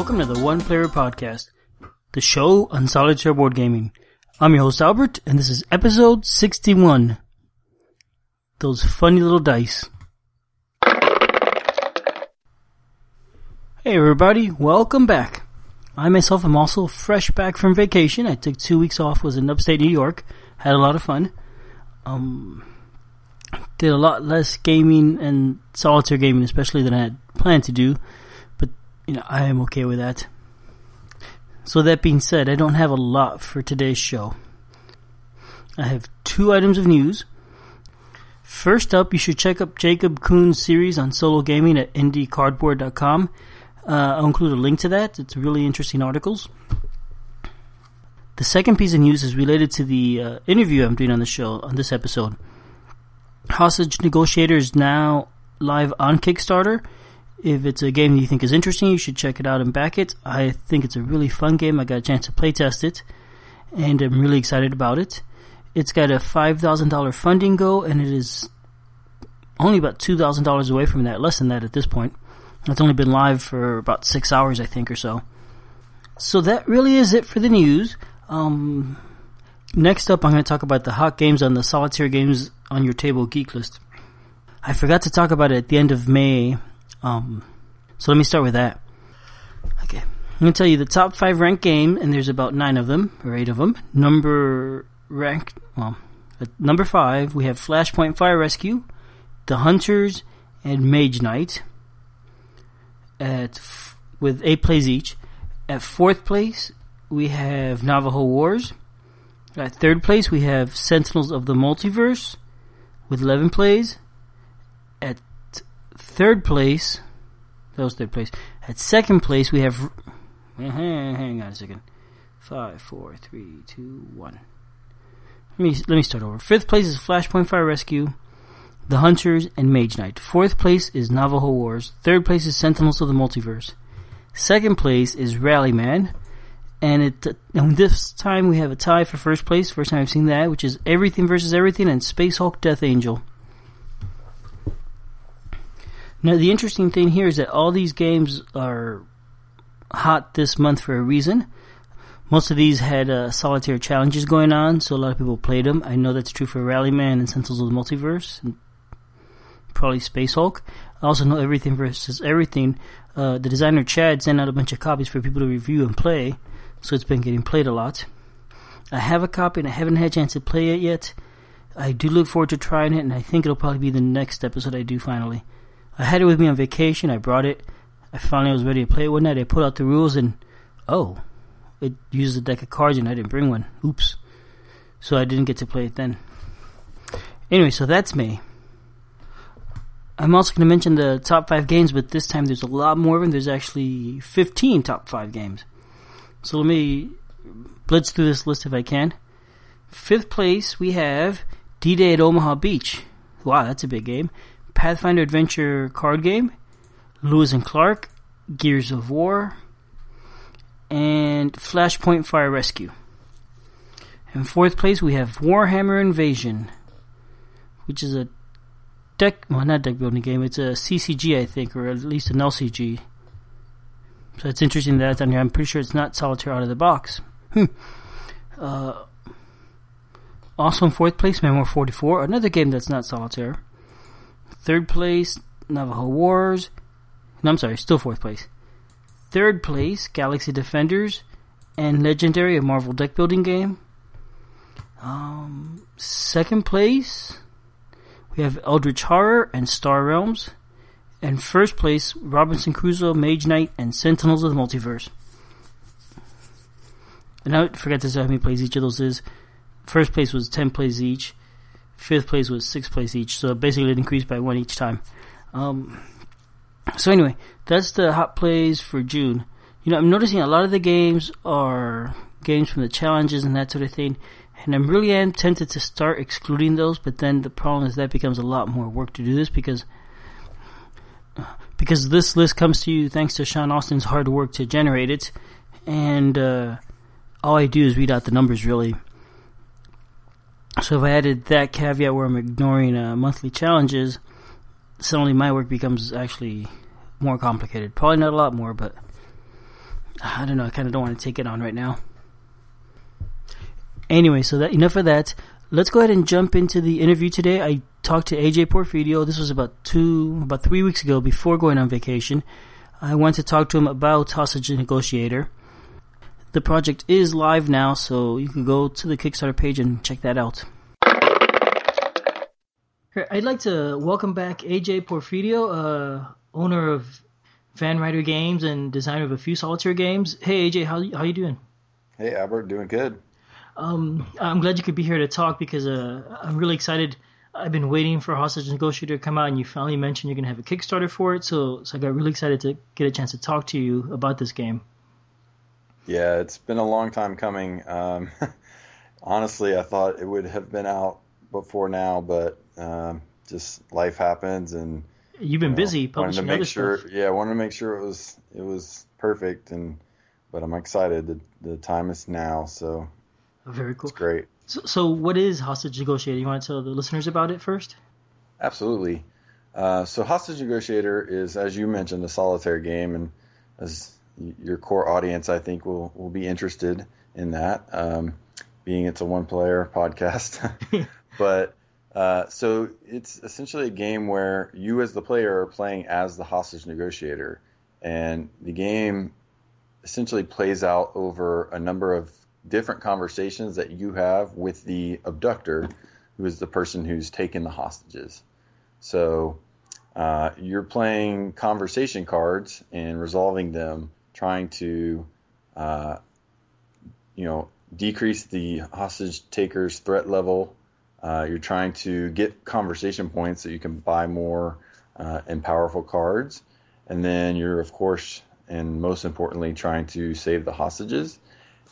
Welcome to the One Player Podcast, the show on solitaire board gaming. I'm your host Albert, and this is episode 61. Those funny little dice. Hey everybody, welcome back. I myself am also fresh back from vacation. I took two weeks off, was in upstate New York, had a lot of fun. Um, did a lot less gaming and solitaire gaming, especially than I had planned to do. You know, I am okay with that. So that being said, I don't have a lot for today's show. I have two items of news. First up, you should check up Jacob Kuhn's series on solo gaming at indiecardboard.com. Uh, I'll include a link to that. It's really interesting articles. The second piece of news is related to the uh, interview I'm doing on the show on this episode. Hostage Negotiator is now live on Kickstarter. If it's a game that you think is interesting, you should check it out and back it. I think it's a really fun game. I got a chance to playtest it, and I'm really excited about it. It's got a $5,000 funding goal, and it is only about $2,000 away from that, less than that at this point. It's only been live for about six hours, I think, or so. So that really is it for the news. Um, next up, I'm going to talk about the hot games on the solitaire games on your table geek list. I forgot to talk about it at the end of May, um, so let me start with that. Okay, I'm to tell you the top five ranked game, and there's about nine of them or eight of them. Number ranked, well, at number five we have Flashpoint Fire Rescue, The Hunters, and Mage Knight. At f- with eight plays each. At fourth place we have Navajo Wars. At third place we have Sentinels of the Multiverse with 11 plays. At third place, that was third place. At second place, we have. Hang on a second. Five, four, three, two, one. Let me let me start over. Fifth place is Flashpoint Fire Rescue, The Hunters, and Mage Knight. Fourth place is Navajo Wars. Third place is Sentinels of the Multiverse. Second place is Rallyman, and it and this time we have a tie for first place. First time I've seen that, which is Everything versus Everything and Space Hulk Death Angel. Now, the interesting thing here is that all these games are hot this month for a reason. Most of these had uh, solitaire challenges going on, so a lot of people played them. I know that's true for Rallyman and Sentinels of the Multiverse, and probably Space Hulk. I also know Everything versus Everything. Uh, the designer Chad sent out a bunch of copies for people to review and play, so it's been getting played a lot. I have a copy and I haven't had a chance to play it yet. I do look forward to trying it, and I think it'll probably be the next episode I do finally. I had it with me on vacation. I brought it. I finally was ready to play it one night. I put out the rules and oh, it uses a deck of cards and I didn't bring one. Oops. So I didn't get to play it then. Anyway, so that's me. I'm also going to mention the top five games, but this time there's a lot more of them. There's actually 15 top five games. So let me blitz through this list if I can. Fifth place, we have D Day at Omaha Beach. Wow, that's a big game. Pathfinder Adventure card game, Lewis and Clark, Gears of War, and Flashpoint Fire Rescue. In fourth place, we have Warhammer Invasion, which is a deck, well, not deck building game, it's a CCG, I think, or at least an LCG. So it's interesting that that's on here. I'm pretty sure it's not solitaire out of the box. Hmm. Uh, also in fourth place, Memoir 44, another game that's not solitaire. Third place, Navajo Wars. No, I'm sorry, still fourth place. Third place, Galaxy Defenders and Legendary, a Marvel deck building game. Um, second place, we have Eldritch Horror and Star Realms. And first place, Robinson Crusoe, Mage Knight, and Sentinels of the Multiverse. And I forget to say how many plays each of those is. First place was 10 plays each. Fifth place was sixth place each. So basically it increased by one each time. Um, so anyway, that's the hot plays for June. You know, I'm noticing a lot of the games are games from the challenges and that sort of thing. And I'm really am tempted to start excluding those, but then the problem is that becomes a lot more work to do this because because this list comes to you thanks to Sean Austin's hard work to generate it, and uh, all I do is read out the numbers really. So if I added that caveat where I'm ignoring uh, monthly challenges, suddenly my work becomes actually more complicated. Probably not a lot more, but I don't know. I kind of don't want to take it on right now. Anyway, so that enough of that. Let's go ahead and jump into the interview today. I talked to AJ Porfidio. This was about two, about three weeks ago before going on vacation. I went to talk to him about Hostage Negotiator. The project is live now, so you can go to the Kickstarter page and check that out. I'd like to welcome back AJ Porfidio, uh, owner of Van Ryder Games and designer of a few solitaire games. Hey AJ, how how you doing? Hey Albert, doing good. Um, I'm glad you could be here to talk because uh, I'm really excited. I've been waiting for Hostage Negotiator to come out, and you finally mentioned you're going to have a Kickstarter for it. So, so I got really excited to get a chance to talk to you about this game. Yeah, it's been a long time coming. Um, honestly, I thought it would have been out before now, but um, just life happens, and you've been you know, busy publishing wanted to make sure, stuff. Yeah, I wanted to make sure it was it was perfect, and but I'm excited. The the time is now, so very cool. It's great. So, so, what is Hostage Negotiator? You want to tell the listeners about it first? Absolutely. Uh, so, Hostage Negotiator is, as you mentioned, a solitaire game, and as your core audience, I think, will will be interested in that, um, being it's a one player podcast. but uh, so it's essentially a game where you, as the player, are playing as the hostage negotiator, and the game essentially plays out over a number of different conversations that you have with the abductor, who is the person who's taken the hostages. So uh, you're playing conversation cards and resolving them, trying to, uh, you know, decrease the hostage taker's threat level. Uh, you're trying to get conversation points so you can buy more uh, and powerful cards. And then you're, of course, and most importantly, trying to save the hostages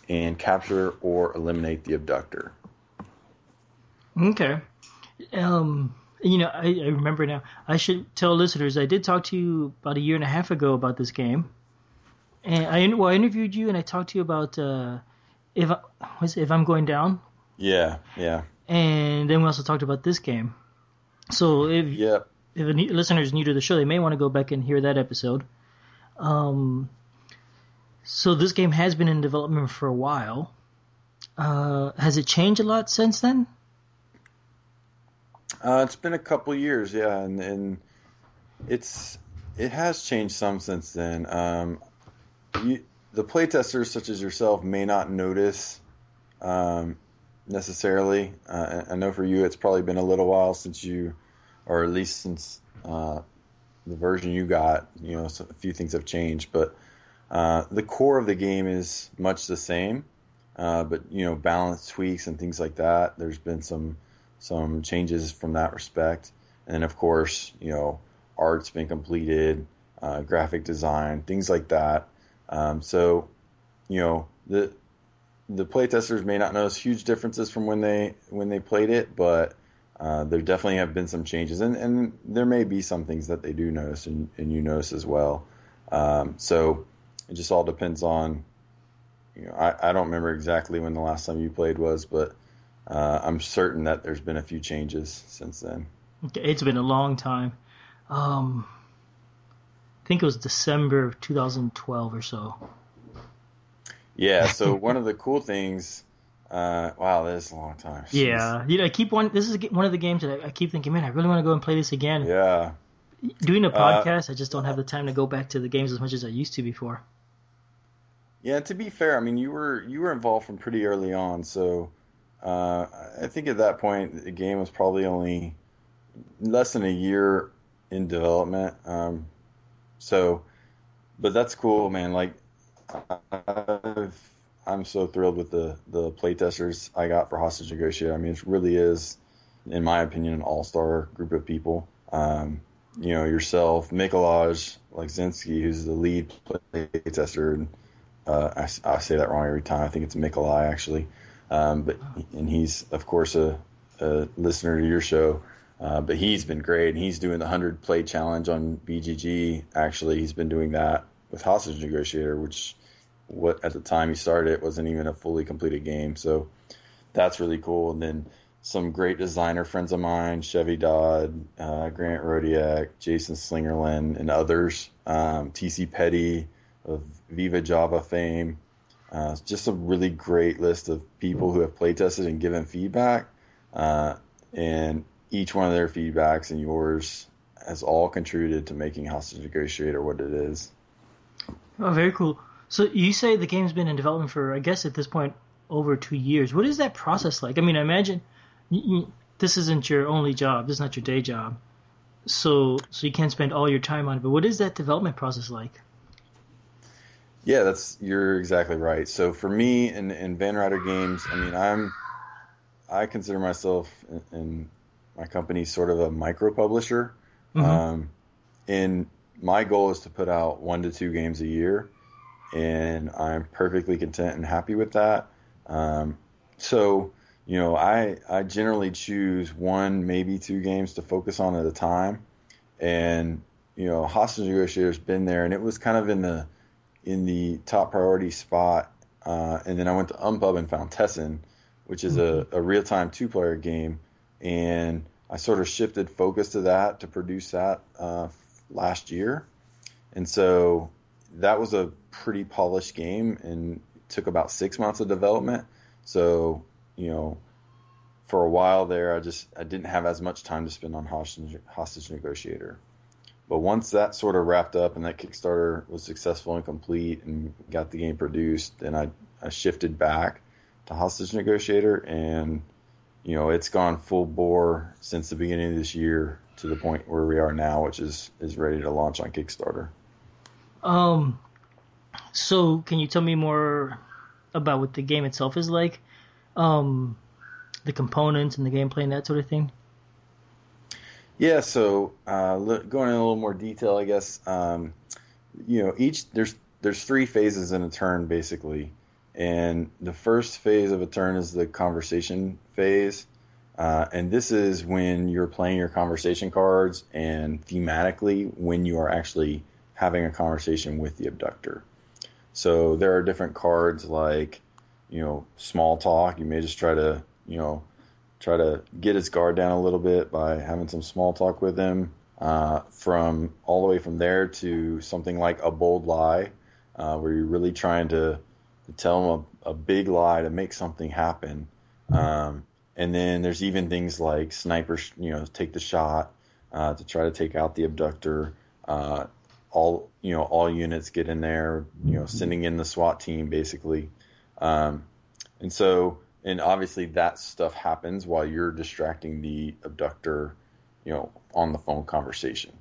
and capture or eliminate the abductor. Okay. Um, you know, I, I, remember now. I should tell listeners I did talk to you about a year and a half ago about this game, and I well I interviewed you and I talked to you about uh, if I, was if I'm going down. Yeah, yeah. And then we also talked about this game. So if yep. if a new, listeners new to the show, they may want to go back and hear that episode. Um, so this game has been in development for a while. Uh, has it changed a lot since then? Uh, it's been a couple years, yeah, and, and it's it has changed some since then. Um, you, the playtesters such as yourself may not notice um, necessarily. Uh, I know for you, it's probably been a little while since you, or at least since uh, the version you got. You know, a few things have changed, but uh, the core of the game is much the same, uh, but you know balance tweaks and things like that. There's been some some changes from that respect, and then of course you know art's been completed, uh, graphic design, things like that. Um, so you know the the playtesters may not notice huge differences from when they when they played it, but uh, there definitely have been some changes, and, and there may be some things that they do notice, and, and you notice as well. Um, so it just all depends on. You know, I, I don't remember exactly when the last time you played was, but uh, I'm certain that there's been a few changes since then. Okay. It's been a long time. Um, think it was December of 2012 or so. Yeah. So one of the cool things. Uh, wow, that is a long time. Yeah, you know, I keep one. This is one of the games that I, I keep thinking, man, I really want to go and play this again. Yeah. Doing a uh, podcast, uh, I just don't have the time to go back to the games as much as I used to before. Yeah, to be fair, I mean you were you were involved from pretty early on, so uh, I think at that point the game was probably only less than a year in development. Um, so, but that's cool, man. Like, i am so thrilled with the the playtesters I got for Hostage Negotiator. I mean, it really is, in my opinion, an all star group of people. Um, you know, yourself, Mikolaj Legzinski, who's the lead playtester, uh, I, I, say that wrong every time. I think it's Mikolai actually, um, but and he's of course a, a listener to your show. Uh, but he's been great, and he's doing the hundred play challenge on BGG. Actually, he's been doing that with Hostage Negotiator, which what at the time he started it wasn't even a fully completed game. So that's really cool. And then some great designer friends of mine, Chevy Dodd, uh, Grant Rodiak, Jason Slingerland, and others. Um, TC Petty, of Viva Java fame. Uh, just a really great list of people who have play tested and given feedback. Uh, and each one of their feedbacks and yours has all contributed to making Hostage Negotiator what it is. Oh, very cool. So you say the game's been in development for, I guess, at this point, over two years. What is that process like? I mean, I imagine this isn't your only job. This is not your day job. So, so you can't spend all your time on it. But what is that development process like? Yeah, that's you're exactly right. So for me in, in Van Ryder games, I mean, I'm I consider myself in, in my company sort of a micro publisher. Mm-hmm. Um, and my goal is to put out one to two games a year, and I'm perfectly content and happy with that. Um, so, you know, I I generally choose one, maybe two games to focus on at a time, and you know, Hostage Negotiator's been there, and it was kind of in the in the top priority spot. Uh, and then I went to Unpub and found Tessen, which is mm-hmm. a, a real time two player game, and I sort of shifted focus to that to produce that uh, last year, and so that was a pretty polished game and took about six months of development. So you know, for a while there, I just I didn't have as much time to spend on hostage, hostage negotiator. But once that sort of wrapped up and that Kickstarter was successful and complete and got the game produced, then I, I shifted back to hostage negotiator and you know, it's gone full bore since the beginning of this year to the point where we are now, which is is ready to launch on Kickstarter. Um, so can you tell me more about what the game itself is like? Um, the components and the gameplay and that sort of thing. Yeah, so uh, going in a little more detail, I guess. Um, you know, each there's there's three phases in a turn basically. And the first phase of a turn is the conversation phase. Uh, and this is when you're playing your conversation cards and thematically when you are actually having a conversation with the abductor. So there are different cards like, you know, small talk. You may just try to, you know, try to get his guard down a little bit by having some small talk with him. Uh, from all the way from there to something like a bold lie, uh, where you're really trying to to tell them a, a big lie to make something happen. Um, and then there's even things like snipers, you know, take the shot uh, to try to take out the abductor. Uh, all you know, all units get in there, you know, sending in the SWAT team basically. Um, and so, and obviously that stuff happens while you're distracting the abductor, you know, on the phone conversation.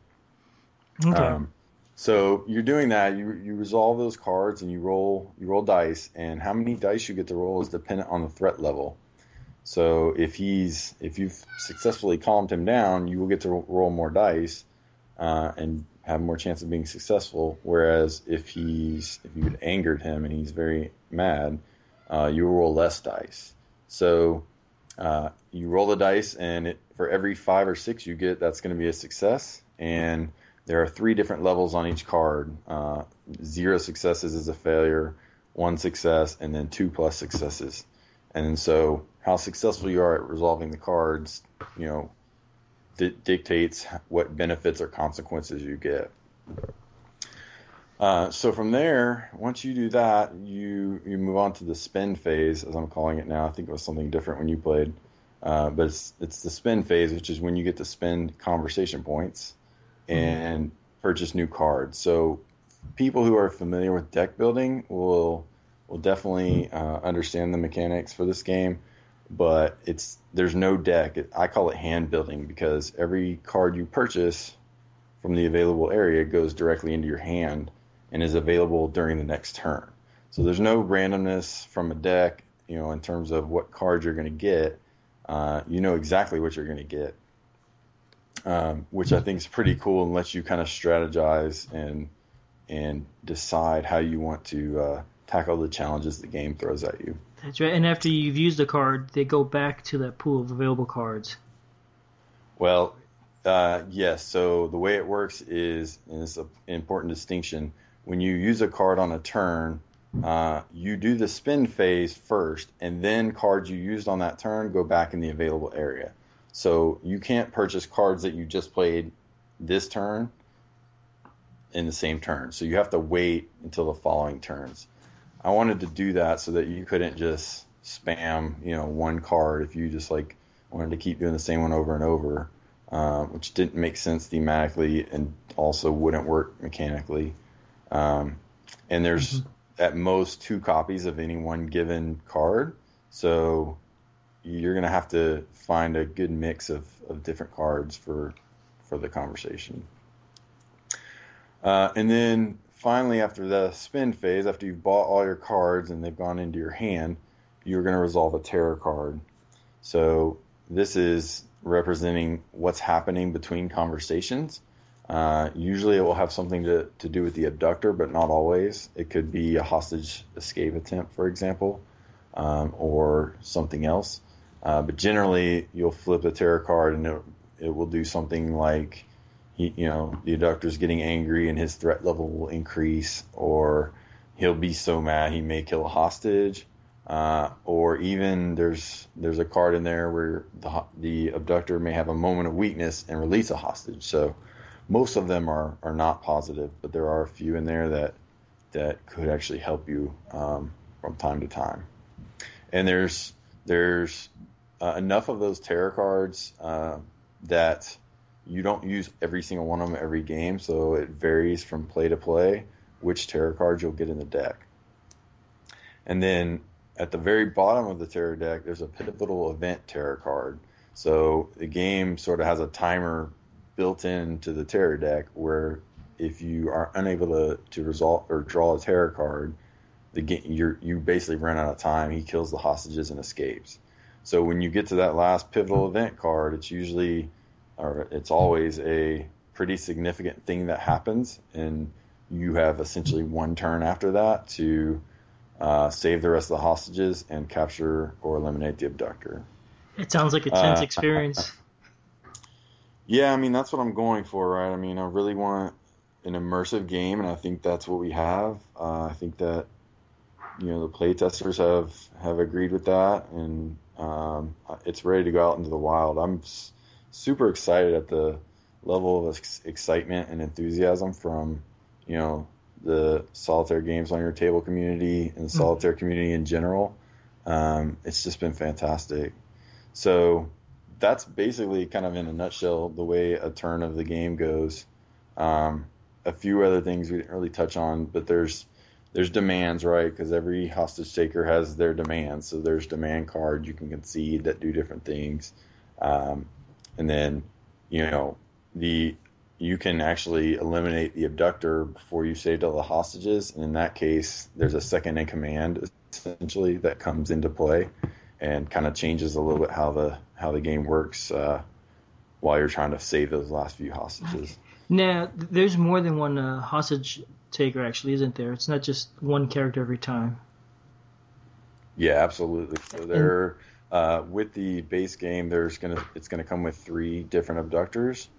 Okay. Um, so you're doing that. You you resolve those cards and you roll you roll dice, and how many dice you get to roll is dependent on the threat level. So if he's if you've successfully calmed him down, you will get to roll more dice uh, and have more chance of being successful. Whereas if he's if you've angered him and he's very mad, uh, you roll less dice. So uh, you roll the dice, and it, for every five or six you get, that's going to be a success. And there are three different levels on each card. Uh, zero successes is a failure, one success, and then two plus successes. And so, how successful you are at resolving the cards, you know, di- dictates what benefits or consequences you get. Uh, so from there, once you do that, you you move on to the spend phase, as I'm calling it now. I think it was something different when you played, uh, but it's it's the spend phase, which is when you get to spend conversation points and purchase new cards. So people who are familiar with deck building will will definitely uh, understand the mechanics for this game. But it's there's no deck. I call it hand building because every card you purchase from the available area goes directly into your hand and is available during the next turn. So there's no randomness from a deck, you know, in terms of what cards you're going to get. Uh, you know exactly what you're going to get um, which I think is pretty cool and lets you kind of strategize and and decide how you want to uh, tackle the challenges the game throws at you. That's right. And after you've used the card, they go back to that pool of available cards. Well, uh, yes. So the way it works is, and it's an important distinction. When you use a card on a turn, uh, you do the spin phase first, and then cards you used on that turn go back in the available area. So you can't purchase cards that you just played this turn in the same turn. So you have to wait until the following turns. I wanted to do that so that you couldn't just spam, you know, one card if you just like wanted to keep doing the same one over and over, uh, which didn't make sense thematically and also wouldn't work mechanically. Um, and there's mm-hmm. at most two copies of any one given card, so you're gonna have to find a good mix of, of different cards for for the conversation. Uh, and then finally, after the spin phase, after you've bought all your cards and they've gone into your hand, you're going to resolve a terror card. So this is representing what's happening between conversations. Uh, usually it will have something to, to do with the abductor, but not always. It could be a hostage escape attempt, for example, um, or something else. Uh, but generally, you'll flip a terror card and it, it will do something like you know, the abductor's getting angry and his threat level will increase, or he'll be so mad he may kill a hostage, uh, or even there's there's a card in there where the the abductor may have a moment of weakness and release a hostage. So most of them are are not positive, but there are a few in there that that could actually help you um, from time to time. And there's there's uh, enough of those terror cards uh, that you don't use every single one of them every game, so it varies from play to play which terror cards you'll get in the deck. And then at the very bottom of the terror deck, there's a pivotal event terror card. So the game sort of has a timer built into the terror deck where if you are unable to, to resolve or draw a terror card, the game you you basically run out of time. He kills the hostages and escapes. So when you get to that last pivotal event card, it's usually or it's always a pretty significant thing that happens, and you have essentially one turn after that to uh, save the rest of the hostages and capture or eliminate the abductor. It sounds like a tense uh, experience. Yeah, I mean that's what I'm going for, right? I mean, I really want an immersive game, and I think that's what we have. Uh, I think that you know the playtesters have have agreed with that, and um, it's ready to go out into the wild. I'm super excited at the level of ex- excitement and enthusiasm from you know the solitaire games on your table community and the hmm. solitaire mm-hmm. community in general. Um, it's just been fantastic. So that's basically kind of in a nutshell the way a turn of the game goes. Um, a few other things we didn't really touch on, but there's there's demands, right? Because every hostage taker has their demands. So there's demand cards you can concede that do different things. Um, and then you know the you can actually eliminate the abductor before you saved all the hostages. And in that case, there's a second in command essentially that comes into play and kind of changes a little bit how the how the game works uh, while you're trying to save those last few hostages. Now, there's more than one uh, hostage taker, actually, isn't there? It's not just one character every time. Yeah, absolutely. So there, uh, with the base game, there's gonna it's gonna come with three different abductors,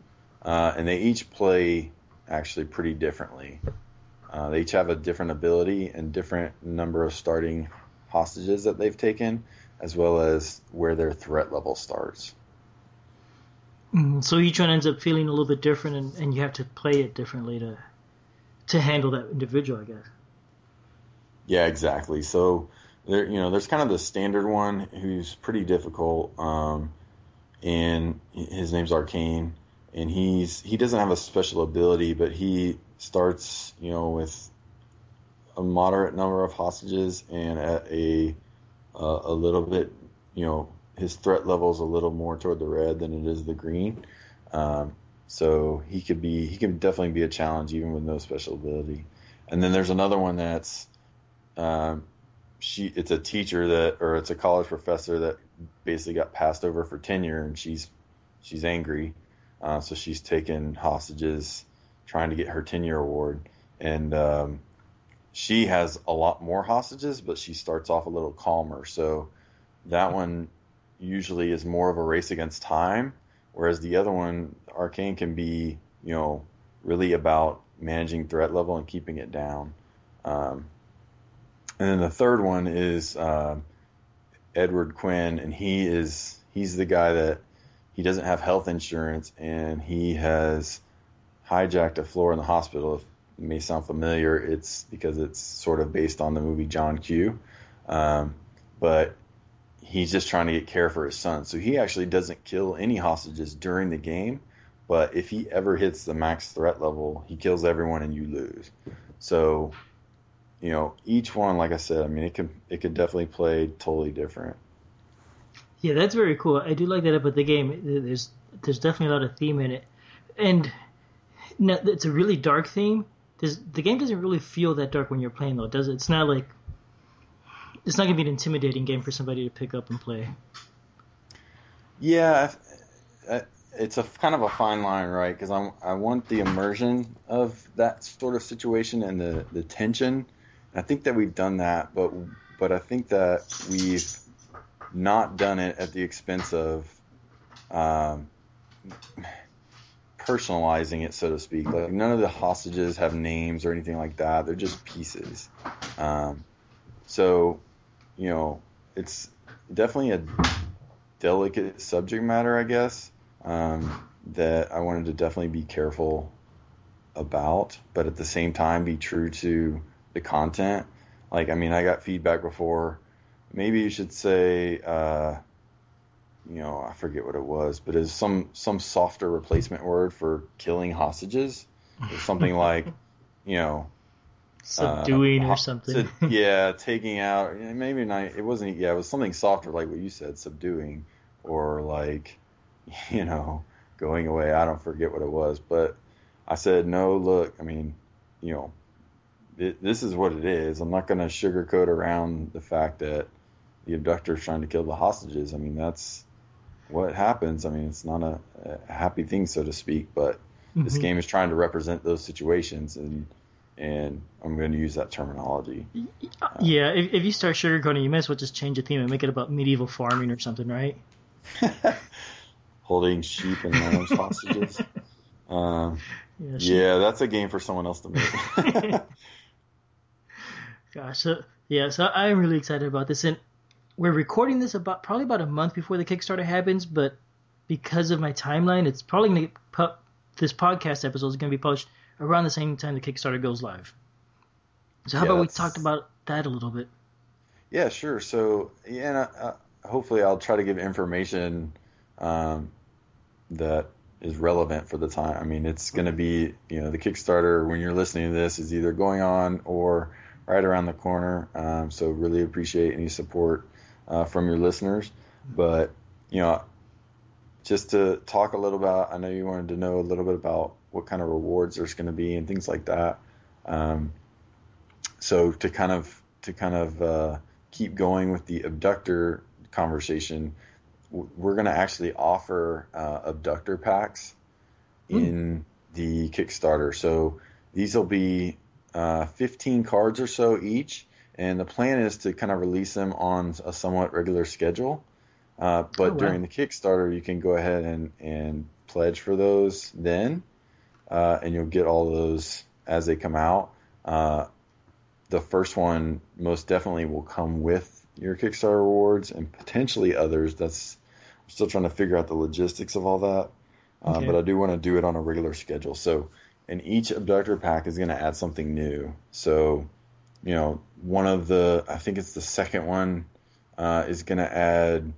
uh, and they each play actually pretty differently. Uh, they each have a different ability and different number of starting hostages that they've taken, as well as where their threat level starts. Mm, so each one ends up feeling a little bit different, and, and you have to play it differently to to handle that individual, I guess. Yeah, exactly. So there, you know, there's kind of the standard one who's pretty difficult, um, and his name's Arcane, and he's he doesn't have a special ability, but he starts, you know, with a moderate number of hostages and at a uh, a little bit, you know, his threat level is a little more toward the red than it is the green. Um, so he could be he can definitely be a challenge even with no special ability. And then there's another one that's um, she it's a teacher that or it's a college professor that basically got passed over for tenure and she's she's angry. Uh, so she's taken hostages trying to get her tenure award. And um, she has a lot more hostages but she starts off a little calmer. So that one usually is more of a race against time whereas the other one arcane can be you know really about managing threat level and keeping it down um, and then the third one is uh, Edward Quinn, and he is he's the guy that he doesn't have health insurance, and he has hijacked a floor in the hospital. If, may sound familiar, it's because it's sort of based on the movie John Q. Um, but he's just trying to get care for his son. So he actually doesn't kill any hostages during the game. But if he ever hits the max threat level, he kills everyone and you lose. So, you know, each one, like I said, I mean, it could it could definitely play totally different. Yeah, that's very cool. I do like that about the game. There's there's definitely a lot of theme in it, and no, it's a really dark theme. There's, the game doesn't really feel that dark when you're playing, though, does it? It's not like it's not gonna be an intimidating game for somebody to pick up and play. Yeah, it's a kind of a fine line, right? Because I I want the immersion of that sort of situation and the the tension. I think that we've done that, but but I think that we've not done it at the expense of um, personalizing it, so to speak. Like none of the hostages have names or anything like that. They're just pieces. Um, so, you know, it's definitely a delicate subject matter, I guess, um, that I wanted to definitely be careful about, but at the same time be true to the content. Like, I mean, I got feedback before. Maybe you should say, uh, you know, I forget what it was, but it's some some softer replacement word for killing hostages. It's something like, you know, subduing uh, or something. yeah, taking out. Maybe not. It wasn't. Yeah, it was something softer, like what you said, subduing, or like, you know, going away. I don't forget what it was, but I said no. Look, I mean, you know, it, this is what it is. I'm not going to sugarcoat around the fact that the abductor is trying to kill the hostages. I mean, that's what happens. I mean, it's not a, a happy thing, so to speak, but mm-hmm. this game is trying to represent those situations and and I'm going to use that terminology. Uh, yeah, if, if you start sugarcoating, you might as well just change the theme and make it about medieval farming or something, right? Holding sheep and lambs hostages. Um, yeah, yeah, that's a game for someone else to make. Gosh, so yeah, so I'm really excited about this, and we're recording this about probably about a month before the Kickstarter happens, but because of my timeline, it's probably going to this podcast episode is going to be published around the same time the Kickstarter goes live. So how yeah, about we talk about that a little bit? Yeah, sure. So yeah, uh, hopefully I'll try to give information um, that is relevant for the time. I mean, it's going to be you know the Kickstarter when you're listening to this is either going on or right around the corner. Um, so really appreciate any support uh, from your listeners. But you know, just to talk a little about, I know you wanted to know a little bit about what kind of rewards there's going to be and things like that. Um, so to kind of to kind of uh, keep going with the abductor conversation, we're going to actually offer uh, abductor packs mm. in the Kickstarter. So these will be uh, 15 cards or so each, and the plan is to kind of release them on a somewhat regular schedule. Uh, but oh, wow. during the Kickstarter, you can go ahead and, and pledge for those then, uh, and you'll get all those as they come out. Uh, the first one most definitely will come with your Kickstarter rewards and potentially others. That's I'm still trying to figure out the logistics of all that, uh, okay. but I do want to do it on a regular schedule. So, and each abductor pack is going to add something new. So you know, one of the, I think it's the second one, uh, is going to add,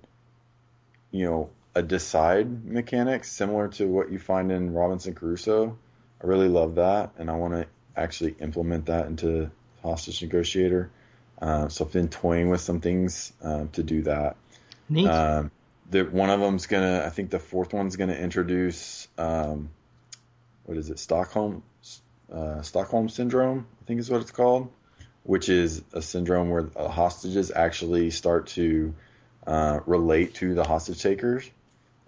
you know, a decide mechanic similar to what you find in Robinson Crusoe. I really love that, and I want to actually implement that into Hostage Negotiator. Uh, so I've been toying with some things uh, to do that. Neat. Um, the, one of them's gonna, I think the fourth one's gonna introduce, um, what is it, Stockholm, uh, Stockholm syndrome, I think is what it's called which is a syndrome where hostages actually start to uh, relate to the hostage takers,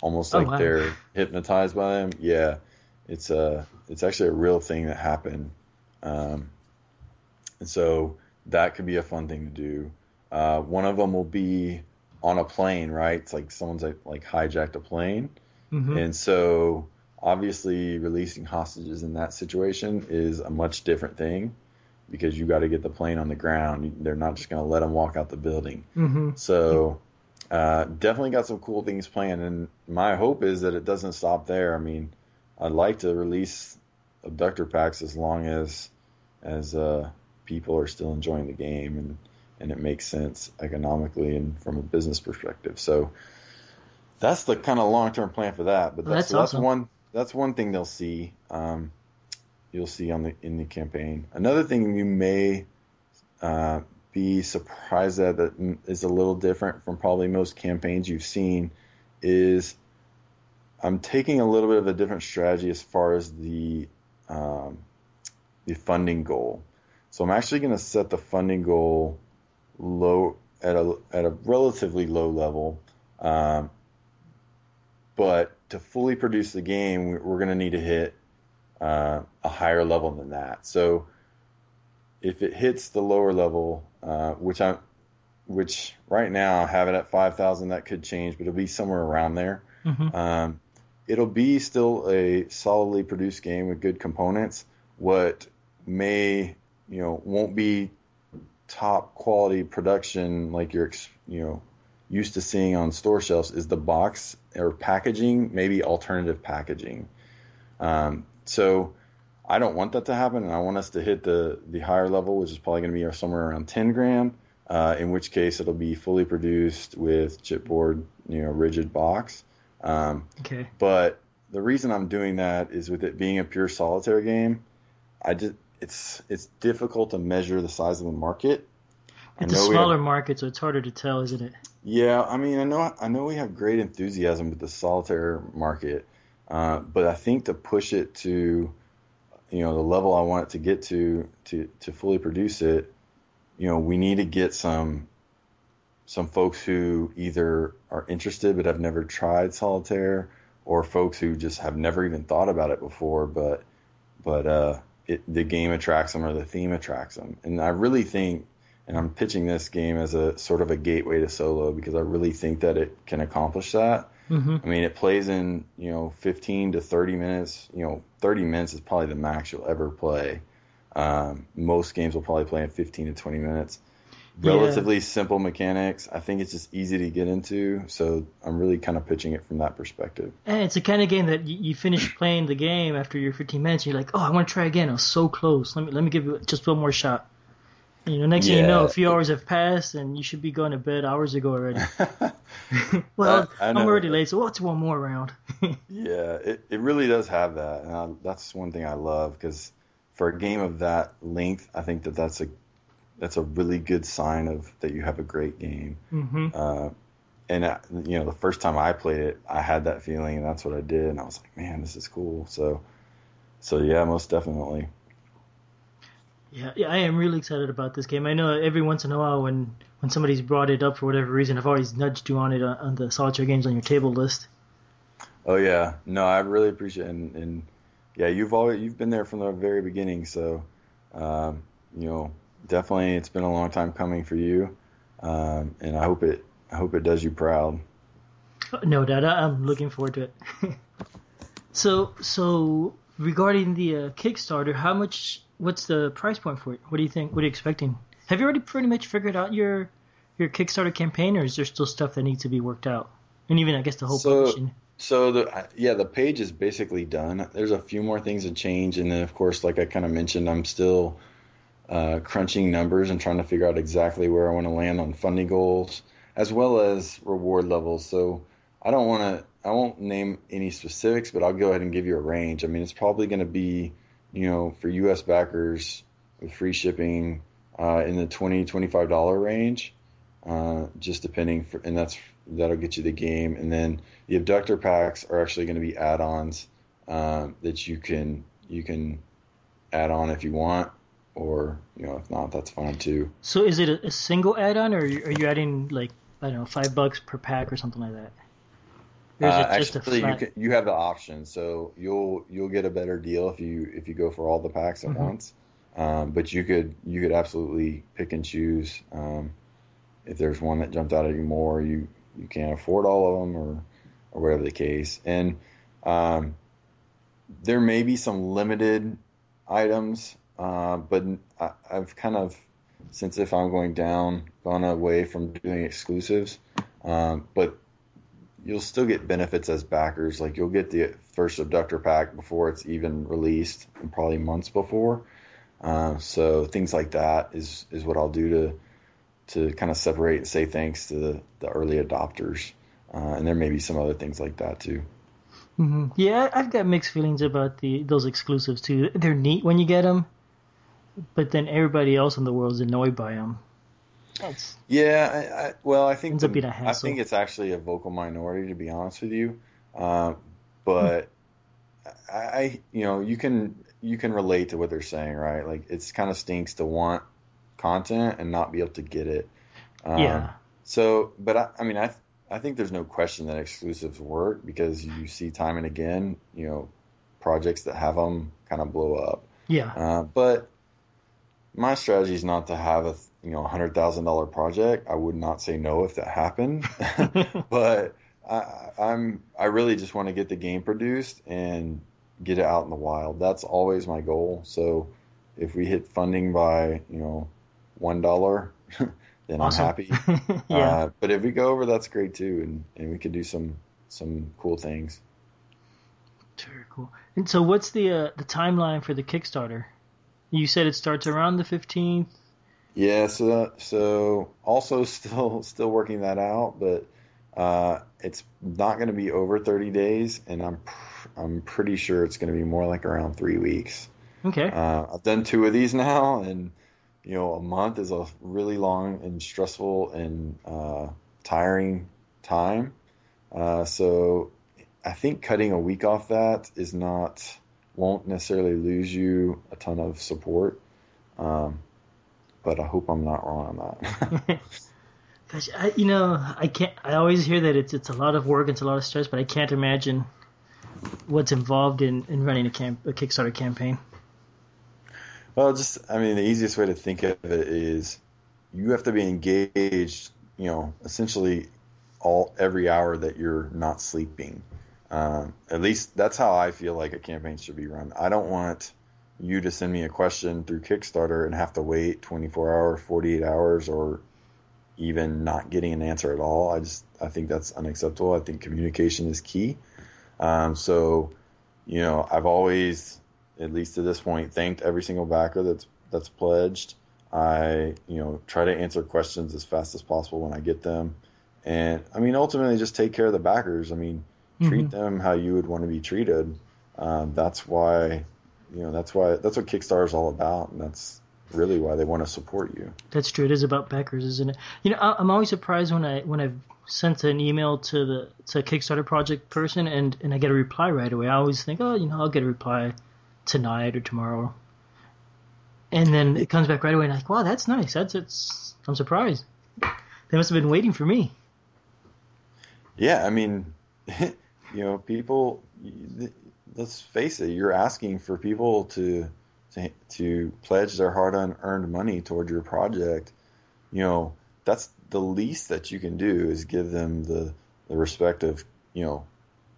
almost oh, like wow. they're hypnotized by them. Yeah, it's a it's actually a real thing that happened, um, and so that could be a fun thing to do. Uh, one of them will be on a plane, right? It's like someone's like, like hijacked a plane, mm-hmm. and so obviously releasing hostages in that situation is a much different thing because you got to get the plane on the ground. They're not just going to let them walk out the building. Mm-hmm. So uh, definitely got some cool things planned, and my hope is that it doesn't stop there. I mean, I'd like to release abductor packs as long as as uh, people are still enjoying the game and and it makes sense economically and from a business perspective. So that's the kind of long term plan for that. But that's that's so that's awesome. one that's one thing they'll see. Um, you'll see on the in the campaign. Another thing you may uh, be surprised at that is a little different from probably most campaigns you've seen is I'm taking a little bit of a different strategy as far as the um, the funding goal. So I'm actually going to set the funding goal low at a at a relatively low level, um, but to fully produce the game, we- we're going to need to hit uh, a higher level than that. So if it hits the lower level, uh, which I which right now I have it at five thousand, that could change, but it'll be somewhere around there. Mhm. Um, it'll be still a solidly produced game with good components. What may you know won't be top quality production like you're you know used to seeing on store shelves is the box or packaging, maybe alternative packaging. Um, so I don't want that to happen, and I want us to hit the the higher level, which is probably going to be somewhere around 10 gram. Uh, in which case, it'll be fully produced with chipboard, you know, rigid box. Um, Okay. but the reason I'm doing that is with it being a pure solitaire game, I just it's it's difficult to measure the size of the market. I It's a have- smaller market, so it's harder to tell, isn't it? yeah, I mean, I know, I know we have great enthusiasm with the solitaire market, uh, but I think to push it to, you know, the level I want it to get to, to, to fully produce it, you know, we need to get some, some folks who either are interested but have never tried solitaire, or folks who just have never even thought about it before, but, but uh, it, the game attracts them or the theme attracts them, and I really think and I'm pitching this game as a sort of a gateway to solo because I really think that it can accomplish that. hmm I mean, it plays in you know 15 to 30 minutes. You know, 30 minutes is probably the max you'll ever play. Um, most games will probably play in 15 to 20 minutes. Yeah. Relatively simple mechanics. I think it's just easy to get into. So I'm really kind of pitching it from that perspective. And it's the kind of game that you, you finish playing the game after your 15 minutes, and you're like, oh, I want to try again. I was so close. Let me let me give it just one more shot. You know, next thing you know, a few hours have passed, and you should be going to bed hours ago already. well, I- I I'm already late, so what's one more round? Yeah, it, it really does have that, and I, that's one thing I love because for a game of that length, I think that that's a that's a really good sign of that you have a great game. hmm Uh, and uh, you know, the first time I played it, I had that feeling, and that's what I did, and I was like, man, this is cool. So, so yeah, most definitely. Yeah, yeah, I am really excited about this game. I know every once in a while when when somebody's brought it up for whatever reason, I've always nudged you on it on, on the solitaire games on your table list. Oh yeah, no, I really appreciate it, and, and yeah, you've always you've been there from the very beginning. So, um, you know, definitely, it's been a long time coming for you, um, and I hope it I hope it does you proud. No doubt, I'm looking forward to it. so, so regarding the uh, Kickstarter, how much? What's the price point for it? What do you think? What are you expecting? Have you already pretty much figured out your your Kickstarter campaign, or is there still stuff that needs to be worked out? And even, I guess, the whole So- publishing. So the yeah, the page is basically done. There's a few more things to change, and then of course, like I kind of mentioned, I'm still uh, crunching numbers and trying to figure out exactly where I want to land on funding goals as well as reward levels. So I don't want to, I won't name any specifics, but I'll go ahead and give you a range. I mean, it's probably going to be, you know, for U.S. backers with free shipping uh, in the 20 25 dollar range, uh, just depending. For, and that's that'll get you the game, and then the abductor packs are actually going to be add-ons um, that you can you can add on if you want, or you know if not, that's fine too. So, is it a, single add-on, or are you, adding like I don't know, five bucks per pack or something like that? Or is Uh, just actually, a you can, you have the option, so you'll you'll get a better deal if you if you go for all the packs at Mhm. once. Um, but you could you could absolutely pick and choose. Um, if there's one that jumped out at you more, you you can't afford all of them, or or whatever the case. And um, there may be some limited items, uh, but I, I've kind of since if I'm going down, gone away from doing exclusives. Um, but you'll still get benefits as backers. Like you'll get the first abductor pack before it's even released, and probably months before. Uh, so things like that is is what I'll do to to kind of separate and say thanks to the, the early adopters. Uh, and there may be some other things like that too. Mm-hmm. Yeah, I've got mixed feelings about the those exclusives too. They're neat when you get them, but then everybody else in the world is annoyed by them. That's, yeah, I, I, well, I think the, I think it's actually a vocal minority to be honest with you. Uh, but. I, you know, you can you can relate to what they're saying, right? Like it's kind of stinks to want content and not be able to get it. Um, yeah. So, but I, I mean, I I think there's no question that exclusives work because you see time and again, you know, projects that have them kind of blow up. Yeah. Uh, but my strategy is not to have a you know hundred thousand dollar project. I would not say no if that happened, but I, I'm I really just want to get the game produced and get it out in the wild. That's always my goal. So if we hit funding by you know one dollar, then awesome. I'm happy. yeah. Uh, but if we go over, that's great too, and and we could do some some cool things. Very cool. And so, what's the uh, the timeline for the Kickstarter? You said it starts around the fifteenth. Yeah, so so also still still working that out, but uh, it's not going to be over 30 days, and I'm pr- I'm pretty sure it's going to be more like around three weeks. Okay. Uh, I've done two of these now, and you know a month is a really long and stressful and uh, tiring time. Uh, so I think cutting a week off that is not won't necessarily lose you a ton of support. Um, but I hope I'm not wrong on that. Gosh, I, you know, I can't. I always hear that it's it's a lot of work, it's a lot of stress, but I can't imagine what's involved in, in running a camp a Kickstarter campaign. Well, just I mean, the easiest way to think of it is you have to be engaged. You know, essentially all every hour that you're not sleeping. Um, at least that's how I feel like a campaign should be run. I don't want you to send me a question through Kickstarter and have to wait 24 hours, 48 hours, or even not getting an answer at all. I just I think that's unacceptable. I think communication is key. Um, so, you know, I've always, at least to this point, thanked every single backer that's that's pledged. I, you know, try to answer questions as fast as possible when I get them, and I mean, ultimately, just take care of the backers. I mean, mm-hmm. treat them how you would want to be treated. Um, that's why you know that's why that's what Kickstarter is all about, and that's really why they want to support you. That's true. It is about backers, isn't it? You know, I'm always surprised when I when I've sent an email to the to a Kickstarter project person and and I get a reply right away. I always think, oh, you know, I'll get a reply tonight or tomorrow, and then it comes back right away. And I'm like, wow, that's nice. That's it's. I'm surprised. They must have been waiting for me. Yeah, I mean, you know, people let's face it, you're asking for people to to, to pledge their hard-earned money toward your project. You know, that's the least that you can do is give them the the respect of you know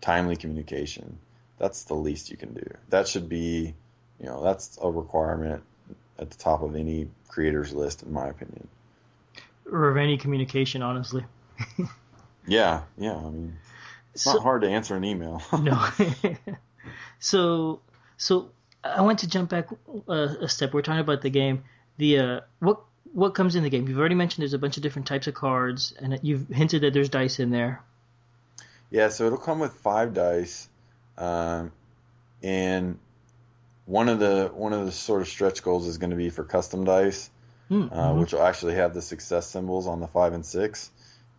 timely communication. That's the least you can do. That should be, you know, that's a requirement at the top of any creator's list, in my opinion. Or of any communication, honestly. yeah, yeah. I mean, it's so, not hard to answer an email. no. So, so I want to jump back a, uh, a step. We're talking about the game. The uh, what what comes in the game? You've already mentioned there's a bunch of different types of cards, and you've hinted that there's dice in there. Yeah, so it'll come with five dice, um, and one of the one of the sort of stretch goals is going to be for custom dice, hmm, uh, mm-hmm. uh, which will actually have the success symbols on the five and six,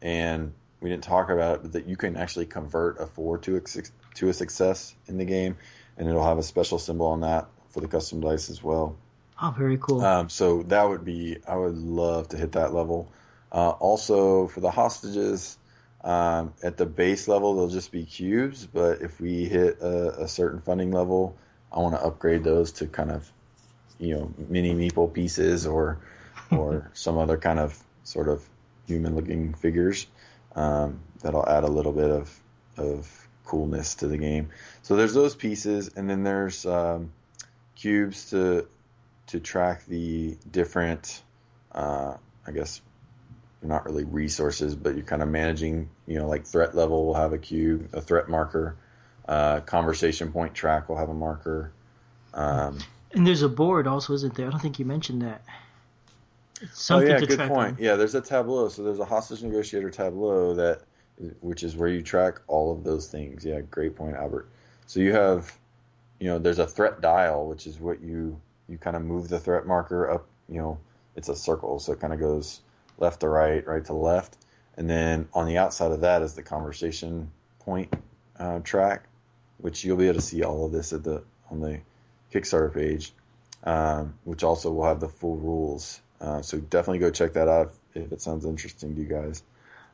and we didn't talk about it, but that you can actually convert a four to a to a success in the game, and it'll have a special symbol on that for the custom dice as well. Oh, very cool. Um, so that would be, I would love to hit that level. Uh, also, for the hostages, um, at the base level, they'll just be cubes, but if we hit a, a certain funding level, I want to upgrade those to kind of, you know, mini meeple pieces or, or some other kind of sort of human looking figures. Um, that'll add a little bit of, of coolness to the game. So there's those pieces, and then there's um, cubes to to track the different, uh, I guess, not really resources, but you're kind of managing. You know, like threat level will have a cube, a threat marker. Uh, conversation point track will have a marker. Um, And there's a board also, isn't there? I don't think you mentioned that. Oh yeah, good point. on. Yeah, there's a tableau. So there's a hostage negotiator tableau that, which is where you track all of those things. Yeah, great point, Albert. So you have, you know, there's a threat dial, which is what you you kind of move the threat marker up. You know, it's a circle, so it kind of goes left to right, right to left, and then on the outside of that is the conversation point uh, track, which you'll be able to see all of this at the on the Kickstarter page, um, which also will have the full rules. Uh, so definitely go check that out if, it sounds interesting to you guys.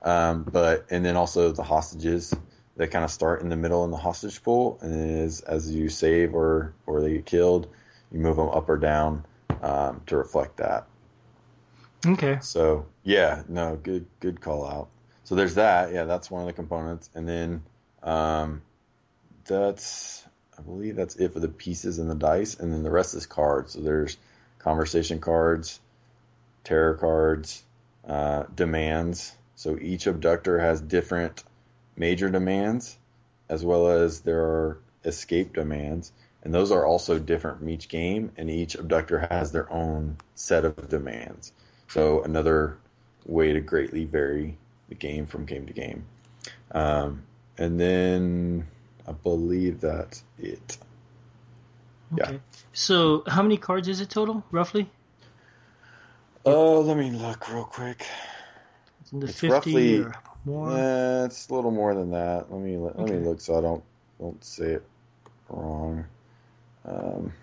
Um, but and then also the hostages that kind of start in the middle in the hostage pool, and as as you save or or they get killed, you move them up or down um, to reflect that. Okay. So yeah, no, good good call out. So there's that. Yeah, that's one of the components, and then um, that's I believe that's it for the pieces and the dice, and then the rest is cards. So there's conversation cards, terror cards, uh, demands. So each abductor has different major demands, as well as there are escape demands, and those are also different from each game, and each abductor has their own set of demands. So another way to greatly vary the game from game to game. Um, and then I believe that's it. Yeah. Okay. So how many cards is it total, roughly? Oh, let me look real quick. It's in the It's 50 roughly- or more? Yeah, it's a little more than that. Let me let, Okay. me look so I don't don't say it wrong. Um,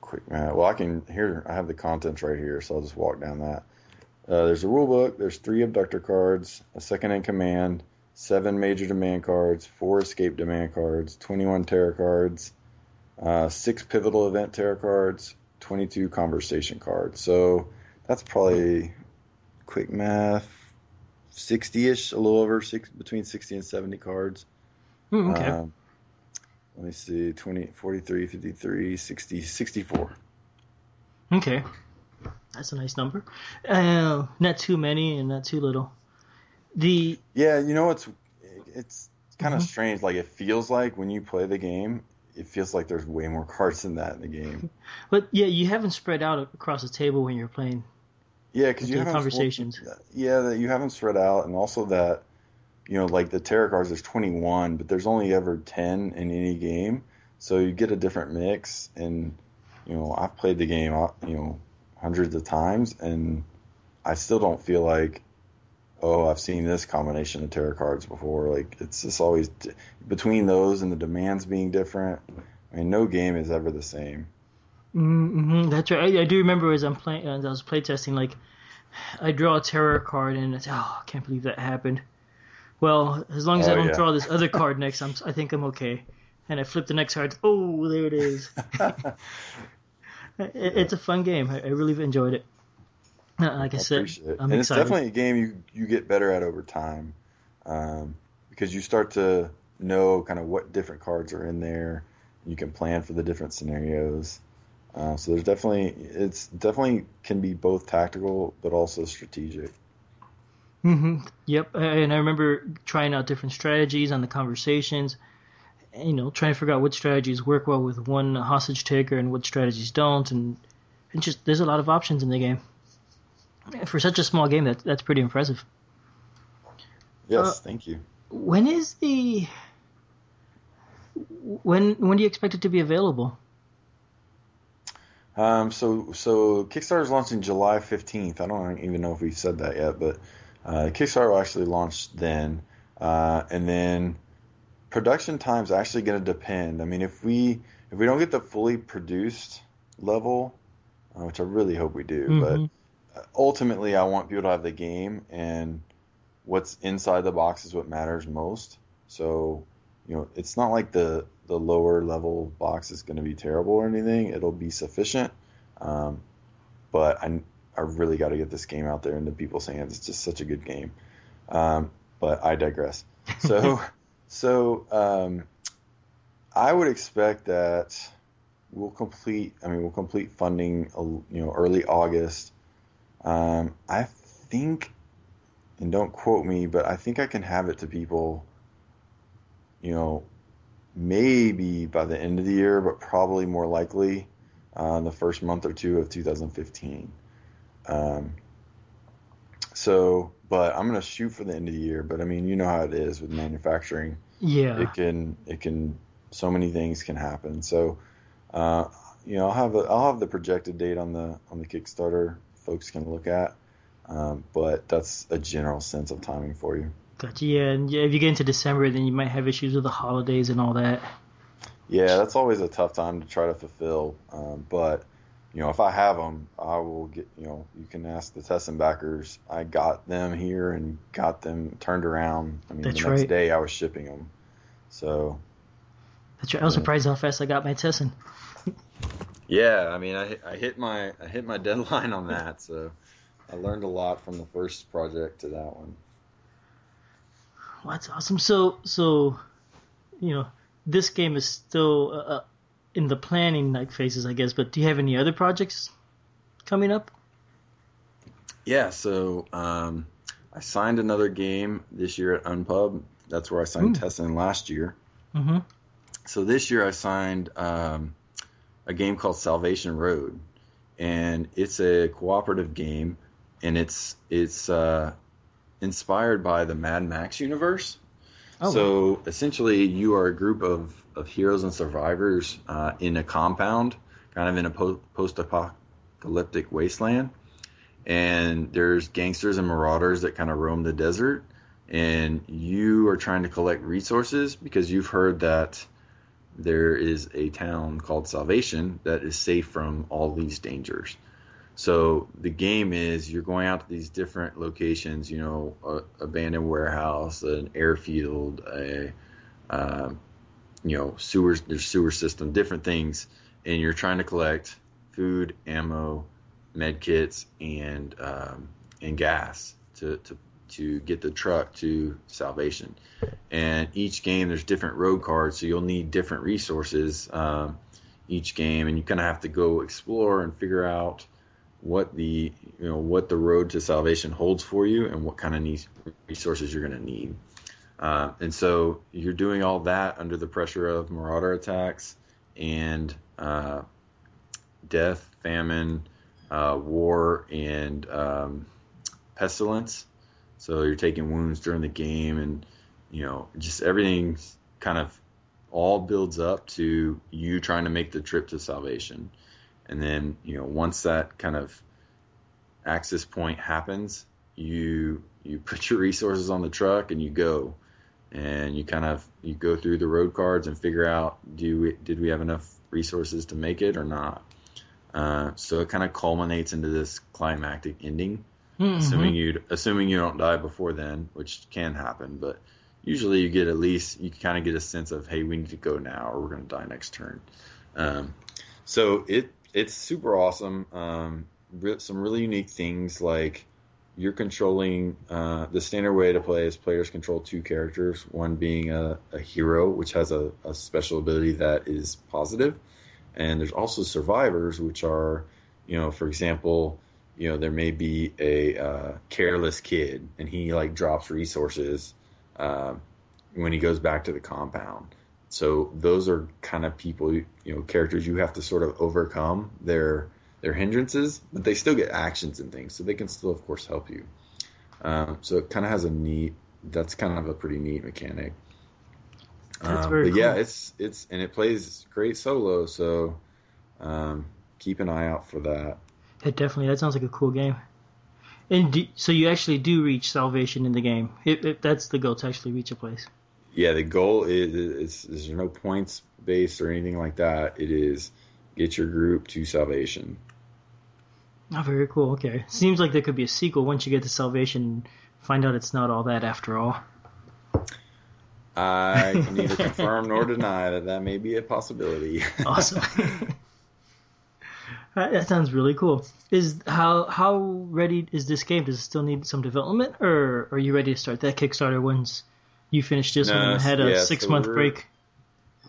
quick math. Well, I can here. I have the contents right here, so I'll just walk down that. Uh, there's a rule book. There's three abductor cards, a second in command, seven major demand cards, four escape demand cards, 21 terror cards, uh, six pivotal event terror cards, 22 conversation cards. So that's probably quick math, 60-ish, a little over six, between 60 and 70 cards. Hmm, okay. Um, let me see, 20, 43, 53, 60, 64. Okay. That's a nice number. Uh, not too many and not too little. The Yeah, you know it's it's kind of Mhm. strange. Like it feels like when you play the game, it feels like there's way more cards than that in the game. but yeah, you haven't spread out across the table when you're playing. Yeah, because you haven't conversations. Yeah, that you haven't spread out, and also that you know, like the terror cards, there's 21, but there's only ever 10 in any game, so you get a different mix. And you know, I've played the game, uh, you know, hundreds of times, and I still don't feel like, oh, I've seen this combination of terror cards before. Like it's just always d- between those and the demands being different. I mean, no game is ever the same. Mm-hmm, that's right. I, I do remember as I'm playing, as I was playtesting, like I draw a terror card and it's oh, I can't believe that happened. Well, as long as I Oh, don't yeah. draw this other card next, I'm, I think I'm okay. And I flip the next card. Oh, there it is. It, it's a fun game. I, I really enjoyed it. Uh, Like I, I said, it. I'm and excited. it's definitely a game you you get better at over time, um, because you start to know kind of what different cards are in there. You can plan for the different scenarios. Uh, so there's definitely it's definitely can be both tactical but also strategic. hmm Yep, and I remember trying out different strategies on the conversations. You know, trying to figure out what strategies work well with one hostage taker and what strategies don't, and, and just there's a lot of options in the game. For such a small game, that that's pretty impressive. Yes, Uh, thank you. When is the when when do you expect it to be available? Um, so so Kickstarter is launching July 15th. I don't even know if we've said that yet, but uh, Kickstarter will actually launch then, uh, and then production time is actually going to depend. I mean, if we if we don't get the fully produced level, uh, which I really hope we do, Mhm. but ultimately I want people to have the game and what's inside the box is what matters most. So you know, it's not like the the lower level box is going to be terrible or anything. It'll be sufficient, um, but I I really got to get this game out there into people's hands. It's just such a good game. Um, but I digress. So so um, I would expect that we'll complete. I mean, we'll complete funding. You know, early August. Um, I think, and don't quote me, but I think I can have it to people you know, maybe by the end of the year, but probably more likely uh, the first month or two of 2015. Um, so, but I'm gonna shoot for the end of the year. But I mean, you know how it is with manufacturing. Yeah. It can it can so many things can happen. So, uh, you know, I'll have a, I'll have the projected date on the on the Kickstarter. Folks can look at, um, but that's a general sense of timing for you. Gotcha. Yeah, and yeah, if you get into December, then you might have issues with the holidays and all that. Yeah, that's always a tough time to try to fulfill. Um, but you know, if I have them, I will get. You know, you can ask the Tessen backers. I got them here and got them turned around. I mean, That's the next right. day I was shipping them. So That's right. I was Yeah. surprised how fast I got my Tessen. yeah, I mean, I hit- I hit my I hit my deadline on that. So I learned a lot from the first project to that one. Well, that's awesome. So, so, you know, this game is still uh, uh, in the planning like phases, I guess. But do you have any other projects coming up? Yeah, so um, I signed another game this year at Unpub. That's where I signed Ooh. Tessen last year. Mm-hmm. So this year I signed um, a game called Salvation Road, and it's a cooperative game, and it's it's uh, inspired by the Mad Max universe. Oh, so essentially, you are a group of, of heroes and survivors uh, in a compound, kind of in a po- post-apocalyptic wasteland. And there's gangsters and marauders that kind of roam the desert, and you are trying to collect resources because you've heard that there is a town called Salvation that is safe from all these dangers. So the game is you're going out to these different locations, you know, a abandoned warehouse, an airfield, a um, you know sewer there's sewer system, different things, and you're trying to collect food, ammo, med kits, and um, and gas to, to to get the truck to Salvation. And each game there's different road cards, so you'll need different resources um, each game, and you kind of have to go explore and figure out what the you know what the road to salvation holds for you and what kind of resources you're going to need. Uh, and so you're doing all that under the pressure of marauder attacks and uh, death, famine, uh, war, and um, pestilence. So you're taking wounds during the game, and you know just everything kind of all builds up to you trying to make the trip to salvation. And then, you know, once that kind of access point happens, you you put your resources on the truck and you go. And you kind of you go through the road cards and figure out do we, did we have enough resources to make it or not. Uh, so it kind of culminates into this climactic ending, Mhm. assuming you assuming you don't die before then, which can happen, but usually you get at least you kind of get a sense of hey we need to go now or we're going to die next turn. Um, so it it's super awesome. Um, re- some really unique things like you're controlling uh, the standard way to play is players control two characters, one being a, a hero, which has a, a special ability that is positive, and there's also survivors, which are, you know, for example, you know, there may be a uh, careless kid, and he like drops resources uh, when he goes back to the compound. So those are kind of people, you know, characters you have to sort of overcome their their hindrances, but they still get actions and things, so they can still, of course, help you. Um, so it kind of has a neat. That's kind of a pretty neat mechanic. That's Um, but yeah, it's it's and it plays great solo, so um, keep an eye out for that. Yeah, definitely. That sounds like a cool game. And do, so you actually do reach salvation in the game. If, if that's the goal to actually reach a place. Yeah, the goal is, is, is there's no points based or anything like that. It is get your group to salvation. Oh, very cool. Okay. Seems like there could be a sequel once you get to salvation and find out it's not all that after all. I can neither confirm nor deny that that may be a possibility. Awesome. That sounds really cool. Is how how ready is this game? Does it still need some development, or are you ready to start that Kickstarter once you finish this No, one and had a yeah, so six month we're- break?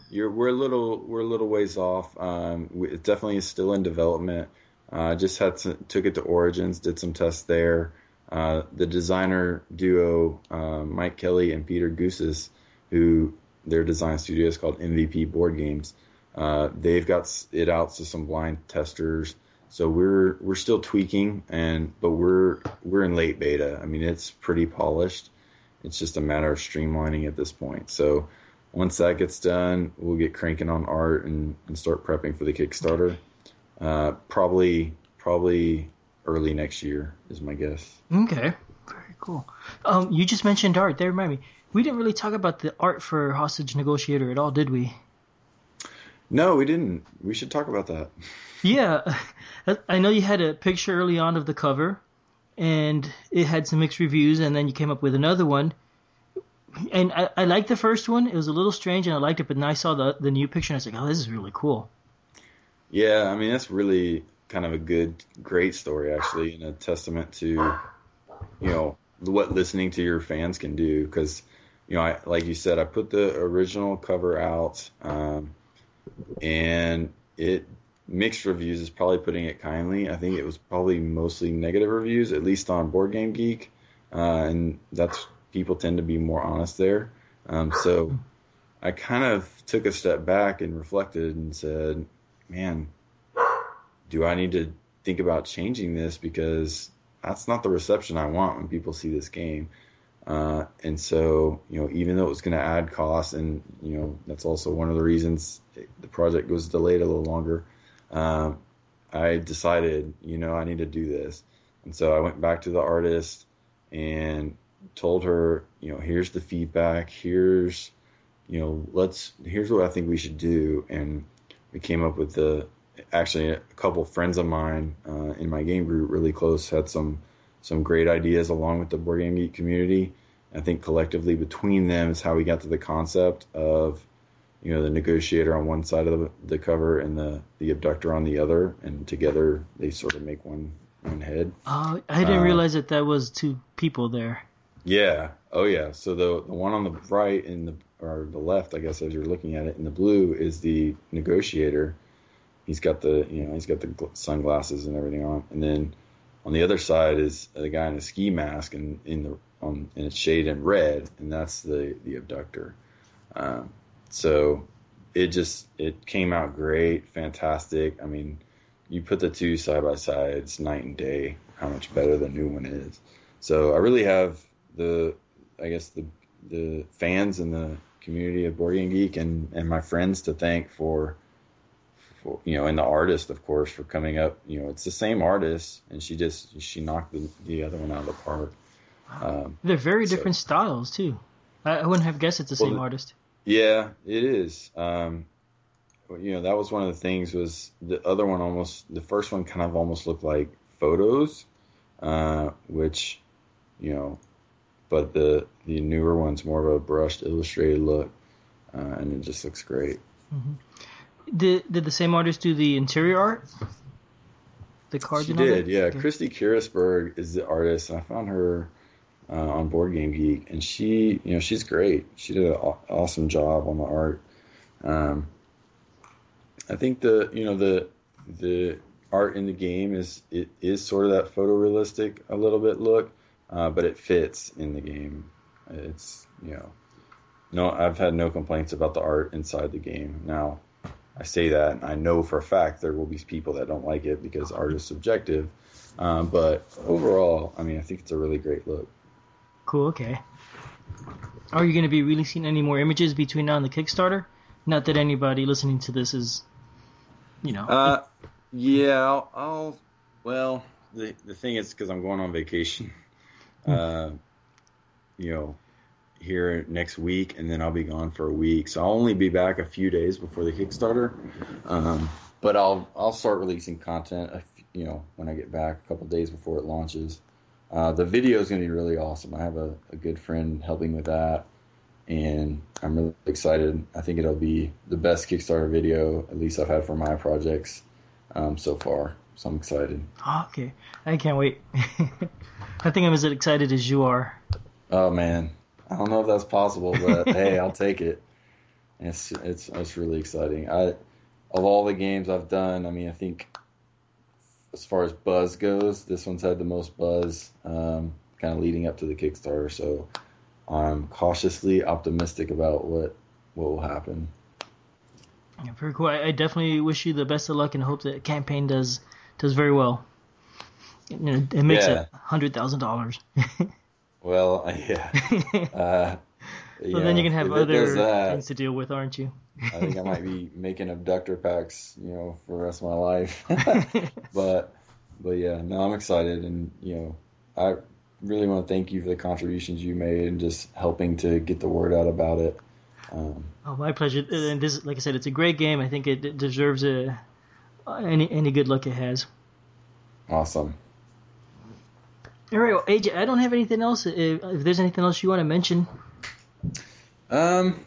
You're, we're a little we're a little ways off. Um, we, it definitely is still in development. Uh, just had to, took it to Origins, did some tests there. Uh, the designer duo, um, Mike Kelly and Peter Gousis, who their design studio is called MVP Board Games. Uh, they've got it out to some blind testers. So we're we're still tweaking, and but we're we're in late beta. I mean, it's pretty polished. It's just a matter of streamlining at this point. So once that gets done, we'll get cranking on art and, and start prepping for the Kickstarter. Uh, probably probably early next year is my guess. Okay, very cool. Um, you just mentioned art. That remind me. We didn't really talk about the art for Hostage Negotiator at all, did we? No, we didn't. We should talk about that. Yeah, I know you had a picture early on of the cover, and it had some mixed reviews, and then you came up with another one. And I, I liked the first one. It was a little strange, and I liked it. But then I saw the the new picture, and I was like, "Oh, this is really cool." Yeah, I mean that's really kind of a good, great story actually, and a testament to you know what listening to your fans can do. Because you know, I, like you said, I put the original cover out, um, and it mixed reviews is probably putting it kindly. I think it was probably mostly negative reviews, at least on Board Game Geek, uh, and that's people tend to be more honest there. Um, so I kind of took a step back and reflected and said, man, do I need to think about changing this because that's not the reception I want when people see this game. Uh, and so, you know, even though it was going to add costs, and you know, that's also one of the reasons the project was delayed a little longer. Um, I decided, you know, I need to do this, and so I went back to the artist and told her, you know, here's the feedback, here's, you know, let's, here's what I think we should do, and we came up with the, actually a couple friends of mine uh, in my game group, really close, had some some great ideas along with the board game geek community. I think collectively between them is how we got to the concept of you know the negotiator on one side of the, the cover and the the abductor on the other, and together they sort of make one one head. Oh, I didn't Uh, realize that that was two people there. Yeah. Oh yeah. So the the one on the right in the or the left, I guess, as you're looking at it in the blue, is the negotiator. He's got the you know he's got the sunglasses and everything on, and then on the other side is the guy in a ski mask and in the on and it's shaded in red, and that's the the abductor. Um, so it just it came out great, fantastic. I mean, you put the two side by side, it's night and day how much better the new one is. So I really have the I guess the the fans and the community of Board Geek and, and my friends to thank for for you know and the artist of course for coming up you know it's the same artist and she just she knocked the, the other one out of the park um, They're very So- different styles too. I, I wouldn't have guessed it's the Well, same artist. yeah it is um, you know that was one of the things was the other one almost the first one kind of almost looked like photos uh, which you know but the the newer one's more of a brushed illustrated look uh, and it just looks great Did did the same artist do the interior art? The cards She did, yeah. Okay. Christy Kirisberg is the artist, and I found her uh, on Board Game Geek, and she, you know, she's great. She did an awesome job on the art. Um, I think the, you know, the the art in the game is it is sort of that photorealistic a little bit look, uh, but it fits in the game. It's you know, no, I've had no complaints about the art inside the game. Now, I say that, and I know for a fact there will be people that don't like it because art is subjective. Um, but overall, I mean, I think it's a really great look. Cool. Okay. Are you going to be releasing any more images between now and the Kickstarter? Not that anybody listening to this is, you know. Uh, yeah, I'll, I'll. Well, the the thing is, because I'm going on vacation, uh, you know, here next week, and then I'll be gone for a week, so I'll only be back a few days before the Kickstarter. Um, but I'll I'll start releasing content, you know, when I get back, a couple days before it launches. Uh, the video is going to be really awesome. I have a, a good friend helping with that, and I'm really excited. I think it'll be the best Kickstarter video, at least I've had for my projects um, so far. So I'm excited. Okay. I can't wait. I think I'm as excited as you are. Oh man, I don't know if that's possible, but hey, I'll take it. It's it's it's really exciting. I of all the games I've done, I mean, I think as far as buzz goes, this one's had the most buzz, um, kind of leading up to the Kickstarter. So I'm cautiously optimistic about what what will happen. Yeah, very cool. I, I definitely wish you the best of luck and hope that campaign does does very well. You know, it makes Yeah. it hundred thousand dollars. Well, yeah. Uh, So then you can have other things to deal with, aren't you? I think I might be making abductor packs, you know, for the rest of my life. but, but yeah, no, I'm excited, and you know, I really want to thank you for the contributions you made and just helping to get the word out about it. Um, Oh, my pleasure. And this, like I said, it's a great game. I think it it deserves a any any good luck it has. awesome. All right, well, AJ, I don't have anything else. If, if there's anything else you want to mention, Um,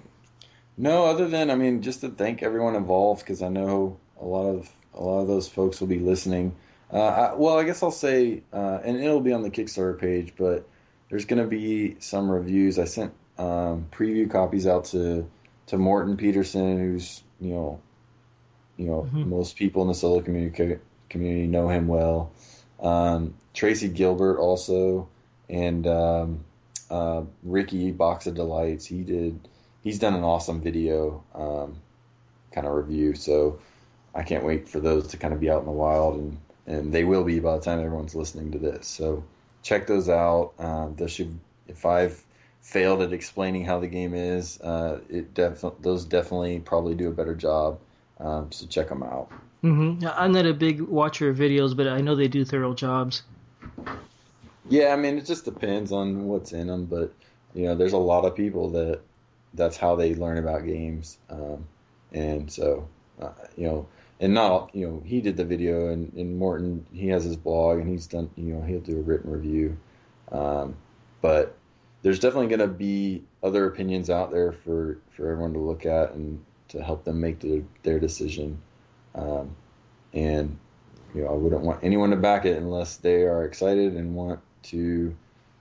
no, other than I mean, just to thank everyone involved because I know a lot of a lot of those folks will be listening. Uh, I, well, I guess I'll say, uh, and it'll be on the Kickstarter page, but there's going to be some reviews. I sent um, preview copies out to to Morten Pedersen, who's you know, you know, Mhm. most people in the solo community community know him well. Um, Tracy Gilbert also, and um, uh, Ricky Box of Delights. He did. He's done an awesome video um, kind of review. So I can't wait for those to kind of be out in the wild, and and they will be by the time everyone's listening to this. So check those out. Um, those should. If I've failed at explaining how the game is, uh, it definitely those definitely probably do a better job. Um, so check them out. mm-hmm. I'm not a big watcher of videos, but I know they do thorough jobs. Yeah, I mean, it just depends on what's in them, but you know, there's a lot of people that that's how they learn about games, um, and so uh, you know, and not you know, he did the video, and, and Morten he has his blog, and he's done you know he'll do a written review, um, but there's definitely going to be other opinions out there for for everyone to look at and to help them make their their decision, um, and you know, I wouldn't want anyone to back it unless they are excited and want to,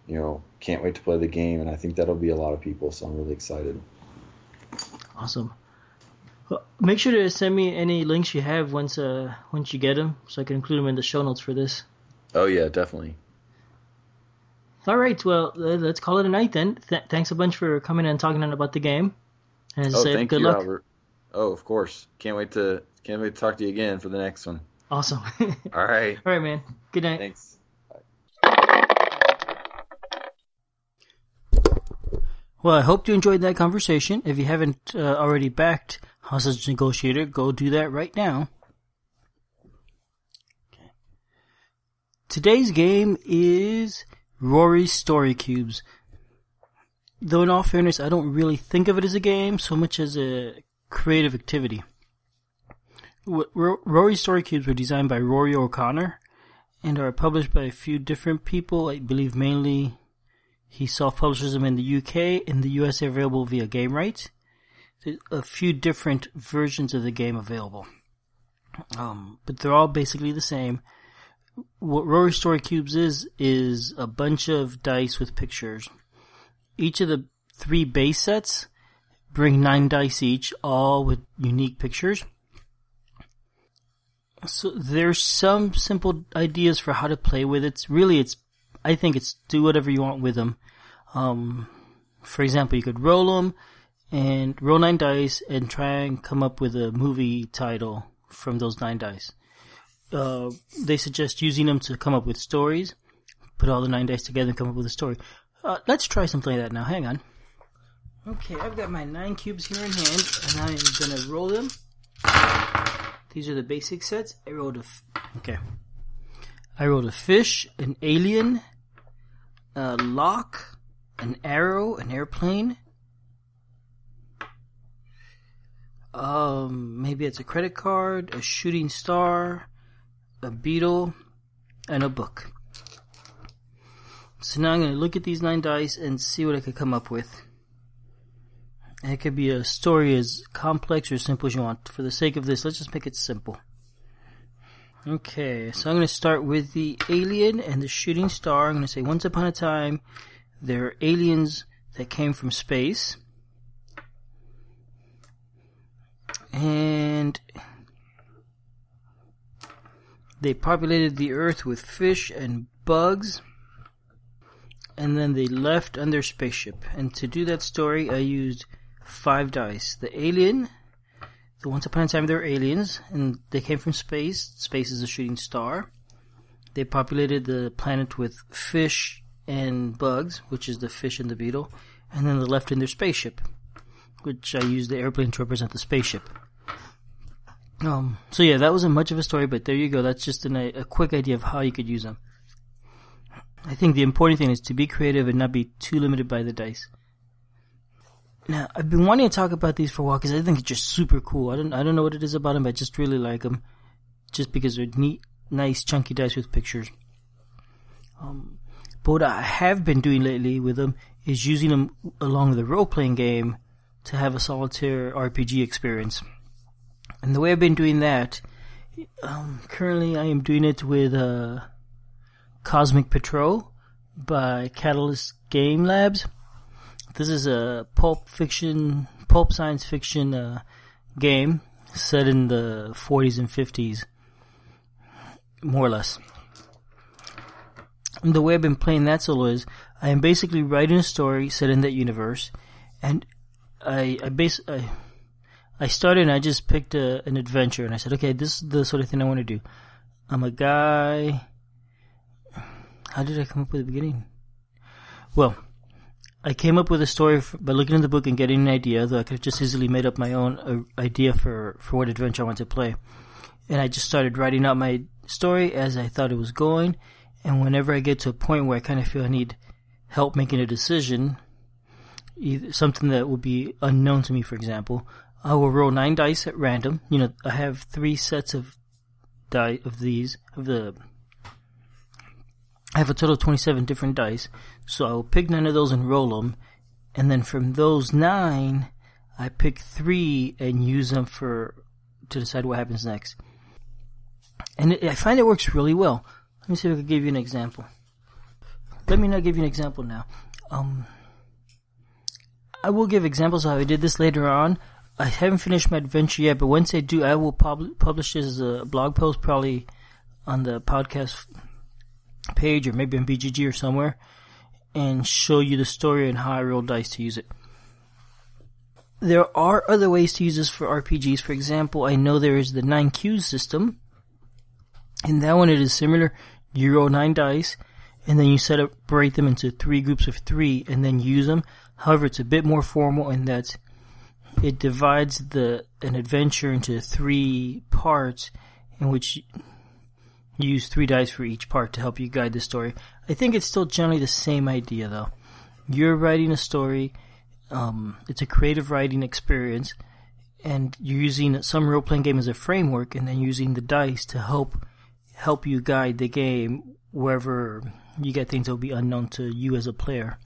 you know, can't wait to play the game. And I think that'll be a lot of people. So I'm really excited. Awesome. Well, make sure to send me any links you have once uh once you get them, so I can include them in the show notes for this. Oh yeah, definitely. All right, well, let's call it a night then. Th- thanks a bunch for coming and talking about the game. And as I Oh, said, thank good you, luck. Albert. Oh, of course. Can't wait to can't wait to talk to you again for the next one. Awesome. All All right. right, man. Good night. Thanks. Well, I hope you enjoyed that conversation. If you haven't uh, already backed Hostage Negotiator, go do that right now. Okay. Today's game is Rory's Story Cubes. Though in all fairness, I don't really think of it as a game so much as a creative activity. W- Ro- Rory's Story Cubes were designed by Rory O'Connor and are published by a few different people, I believe mainly he self-publishes them in the UK. In the US, available via Game Rights. There's a few different versions of the game available. Um, but they're all basically the same. What Rory Story Cubes is, is a bunch of dice with pictures. Each of the three base sets bring nine dice each, all with unique pictures. So there's some simple ideas for how to play with it. Really, it's I think it's do whatever you want with them. Um, for example, you could roll them and roll nine dice and try and come up with a movie title from those nine dice. Uh, they suggest using them to come up with stories. Put all the nine dice together and come up with a story. Uh, let's try something like that now. Hang on. Okay, I've got my nine cubes here in hand, and I'm gonna roll them. These are the basic sets. I rolled a. F- okay. I rolled a fish, an alien, a lock, an arrow, an airplane. Um, maybe it's a credit card, a shooting star, a beetle, and a book. So now I'm going to look at these nine dice and see what I could come up with. It could be a story as complex or simple as you want. For the sake of this, let's just make it simple. Okay, so I'm going to start with the alien and the shooting star. I'm going to say, once upon a time, there are aliens that came from space. And they populated the earth with fish and bugs. And then they left on their spaceship. And to do that story, I used five dice. The alien, the once upon a time there were aliens, and they came from space. Space is a shooting star. They populated the planet with fish and bugs, which is the fish and the beetle, and then they left in their spaceship, which I used the airplane to represent the spaceship. Um, so yeah, that wasn't much of a story, but there you go. That's just an, a quick idea of how you could use them. I think the important thing is to be creative and not be too limited by the dice. Now, I've been wanting to talk about these for a while because I think it's just super cool. I don't, I don't know what it is about them, but I just really like them, just because they're neat, nice, chunky dice with pictures. Um, but what I have been doing lately with them is using them along the role playing game to have a solitaire RPG experience. And the way I've been doing that, um, currently I am doing it with uh, Cosmic Patrol by Catalyst Game Labs. This is a pulp fiction, pulp science fiction uh, game set in the 40s and 50s, more or less. And the way I've been playing that solo is I am basically writing a story set in that universe, and I I base I, I started and I just picked a, an adventure and I said, okay, this is the sort of thing I want to do. I'm a guy. How did I come up with the beginning? Well, I came up with a story by looking in the book and getting an idea, though I could have just easily made up my own uh, idea for, for what adventure I wanted to play. And I just started writing out my story as I thought it was going. And whenever I get to a point where I kind of feel I need help making a decision, something that will be unknown to me, for example, I will roll nine dice at random. You know, I have three sets of die of these of the. I have a total of twenty-seven different dice, so I will pick nine of those and roll them, and then from those nine, I pick three and use them for to decide what happens next. And it, I find it works really well. Let me see if I can give you an example. Let me not give you an example now. Um, I will give examples of how I did this later on. I haven't finished my adventure yet, but once I do, I will pub- publish this as a blog post, probably on the podcast page or maybe on BGG or somewhere, and show you the story and how I roll dice to use it. There are other ways to use this for RPGs. For example, I know there is the 9Qs system. In that one, it is similar. You roll 9 dice, and then you separate them into three groups of three, and then use them. However, it's a bit more formal in that it divides the an adventure into three parts in which you use three dice for each part to help you guide the story. I think it's still generally the same idea though. You're writing a story, um, it's a creative writing experience, and you're using some role playing game as a framework, and then using the dice to help help you guide the game wherever you get things that will be unknown to you as a player,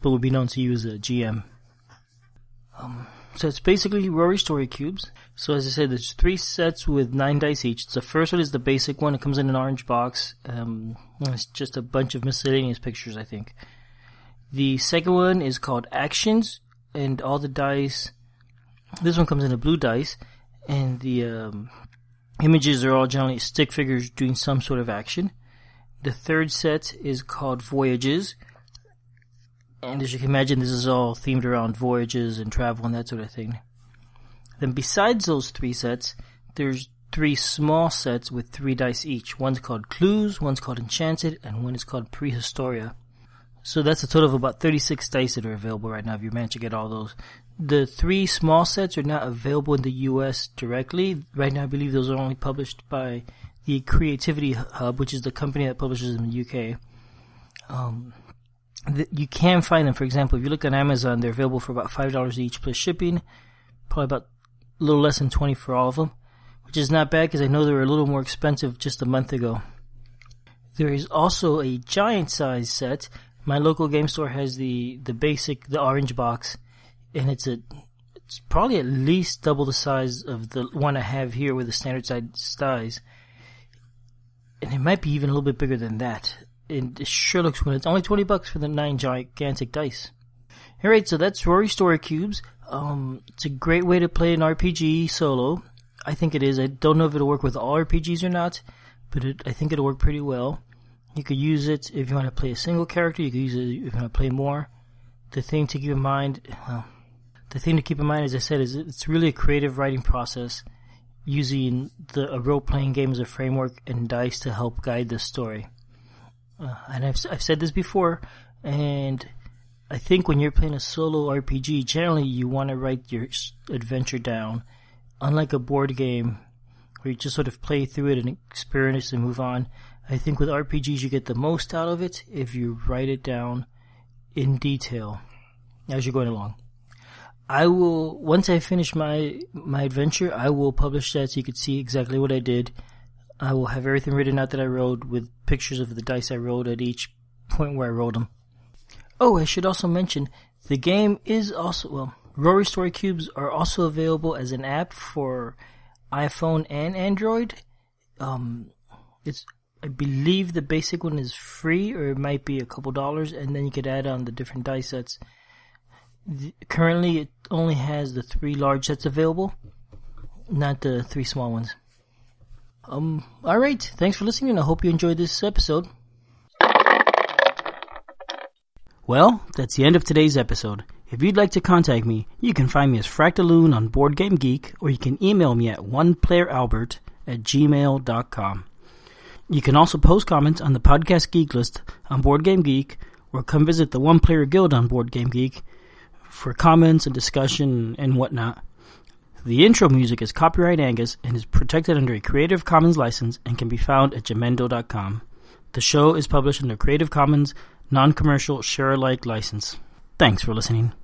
but will be known to you as a GM. Um, so it's basically Rory story cubes. So as I said, there's three sets with nine dice each. The first one is the basic one. It comes in an orange box. Um, it's just a bunch of miscellaneous pictures, I think. The second one is called Actions, and all the dice. This one comes in a blue dice, and the um, images are all generally stick figures doing some sort of action. The third set is called Voyages, and as you can imagine, this is all themed around voyages and travel and that sort of thing. Then besides those three sets, there's three small sets with three dice each. One's called Clues, one's called Enchanted, and one is called Prehistoria. So that's a total of about 36 dice that are available right now if you manage to get all those. The three small sets are not available in the US directly. Right now I believe those are only published by the Creativity Hub, which is the company that publishes them in the UK. Um, you can find them. For example, if you look on Amazon, they're available for about five dollars each plus shipping. Probably about a little less than twenty for all of them, which is not bad because I know they were a little more expensive just a month ago. There is also a giant size set. My local game store has the the basic, the orange box, and it's a it's probably at least double the size of the one I have here with the standard size size, and it might be even a little bit bigger than that it sure looks good. It's only 20 bucks for the nine gigantic dice. Alright, so that's Rory Story Cubes. Um, it's a great way to play an RPG solo. I think it is. I don't know if it'll work with all RPGs or not, but it, I think it'll work pretty well. You could use it if you want to play a single character. You could use it if you want to play more. The thing to keep in mind, well, the thing to keep in mind, as I said, is it's really a creative writing process using the a role playing game as a framework and dice to help guide the story. Uh, and I've I've said this before, and I think when you're playing a solo RPG, generally you want to write your adventure down. Unlike a board game where you just sort of play through it and experience and move on, I think with RPGs you get the most out of it if you write it down in detail as you're going along. I will once I finish my my adventure, I will publish that so you can see exactly what I did. I will have everything written out that I rolled with pictures of the dice I rolled at each point where I rolled them. Oh, I should also mention the game is also well. Rory's Story Cubes are also available as an app for iPhone and Android. Um, it's I believe the basic one is free, or it might be a couple dollars, and then you could add on the different dice sets. The, currently, it only has the three large sets available, not the three small ones. Um, all right. Thanks for listening. I hope you enjoyed this episode. Well, that's the end of today's episode. If you'd like to contact me, you can find me as Fractaloon on Board Game Geek, or you can email me at oneplayeralbert at gmail.com. You can also post comments on the podcast geek list on Board Game Geek, or come visit the One Player Guild on Board Game Geek for comments and discussion and whatnot. The intro music is copyright Angus and is protected under a Creative Commons license and can be found at jamendo.com. The show is published under Creative Commons non-commercial share alike license. Thanks for listening.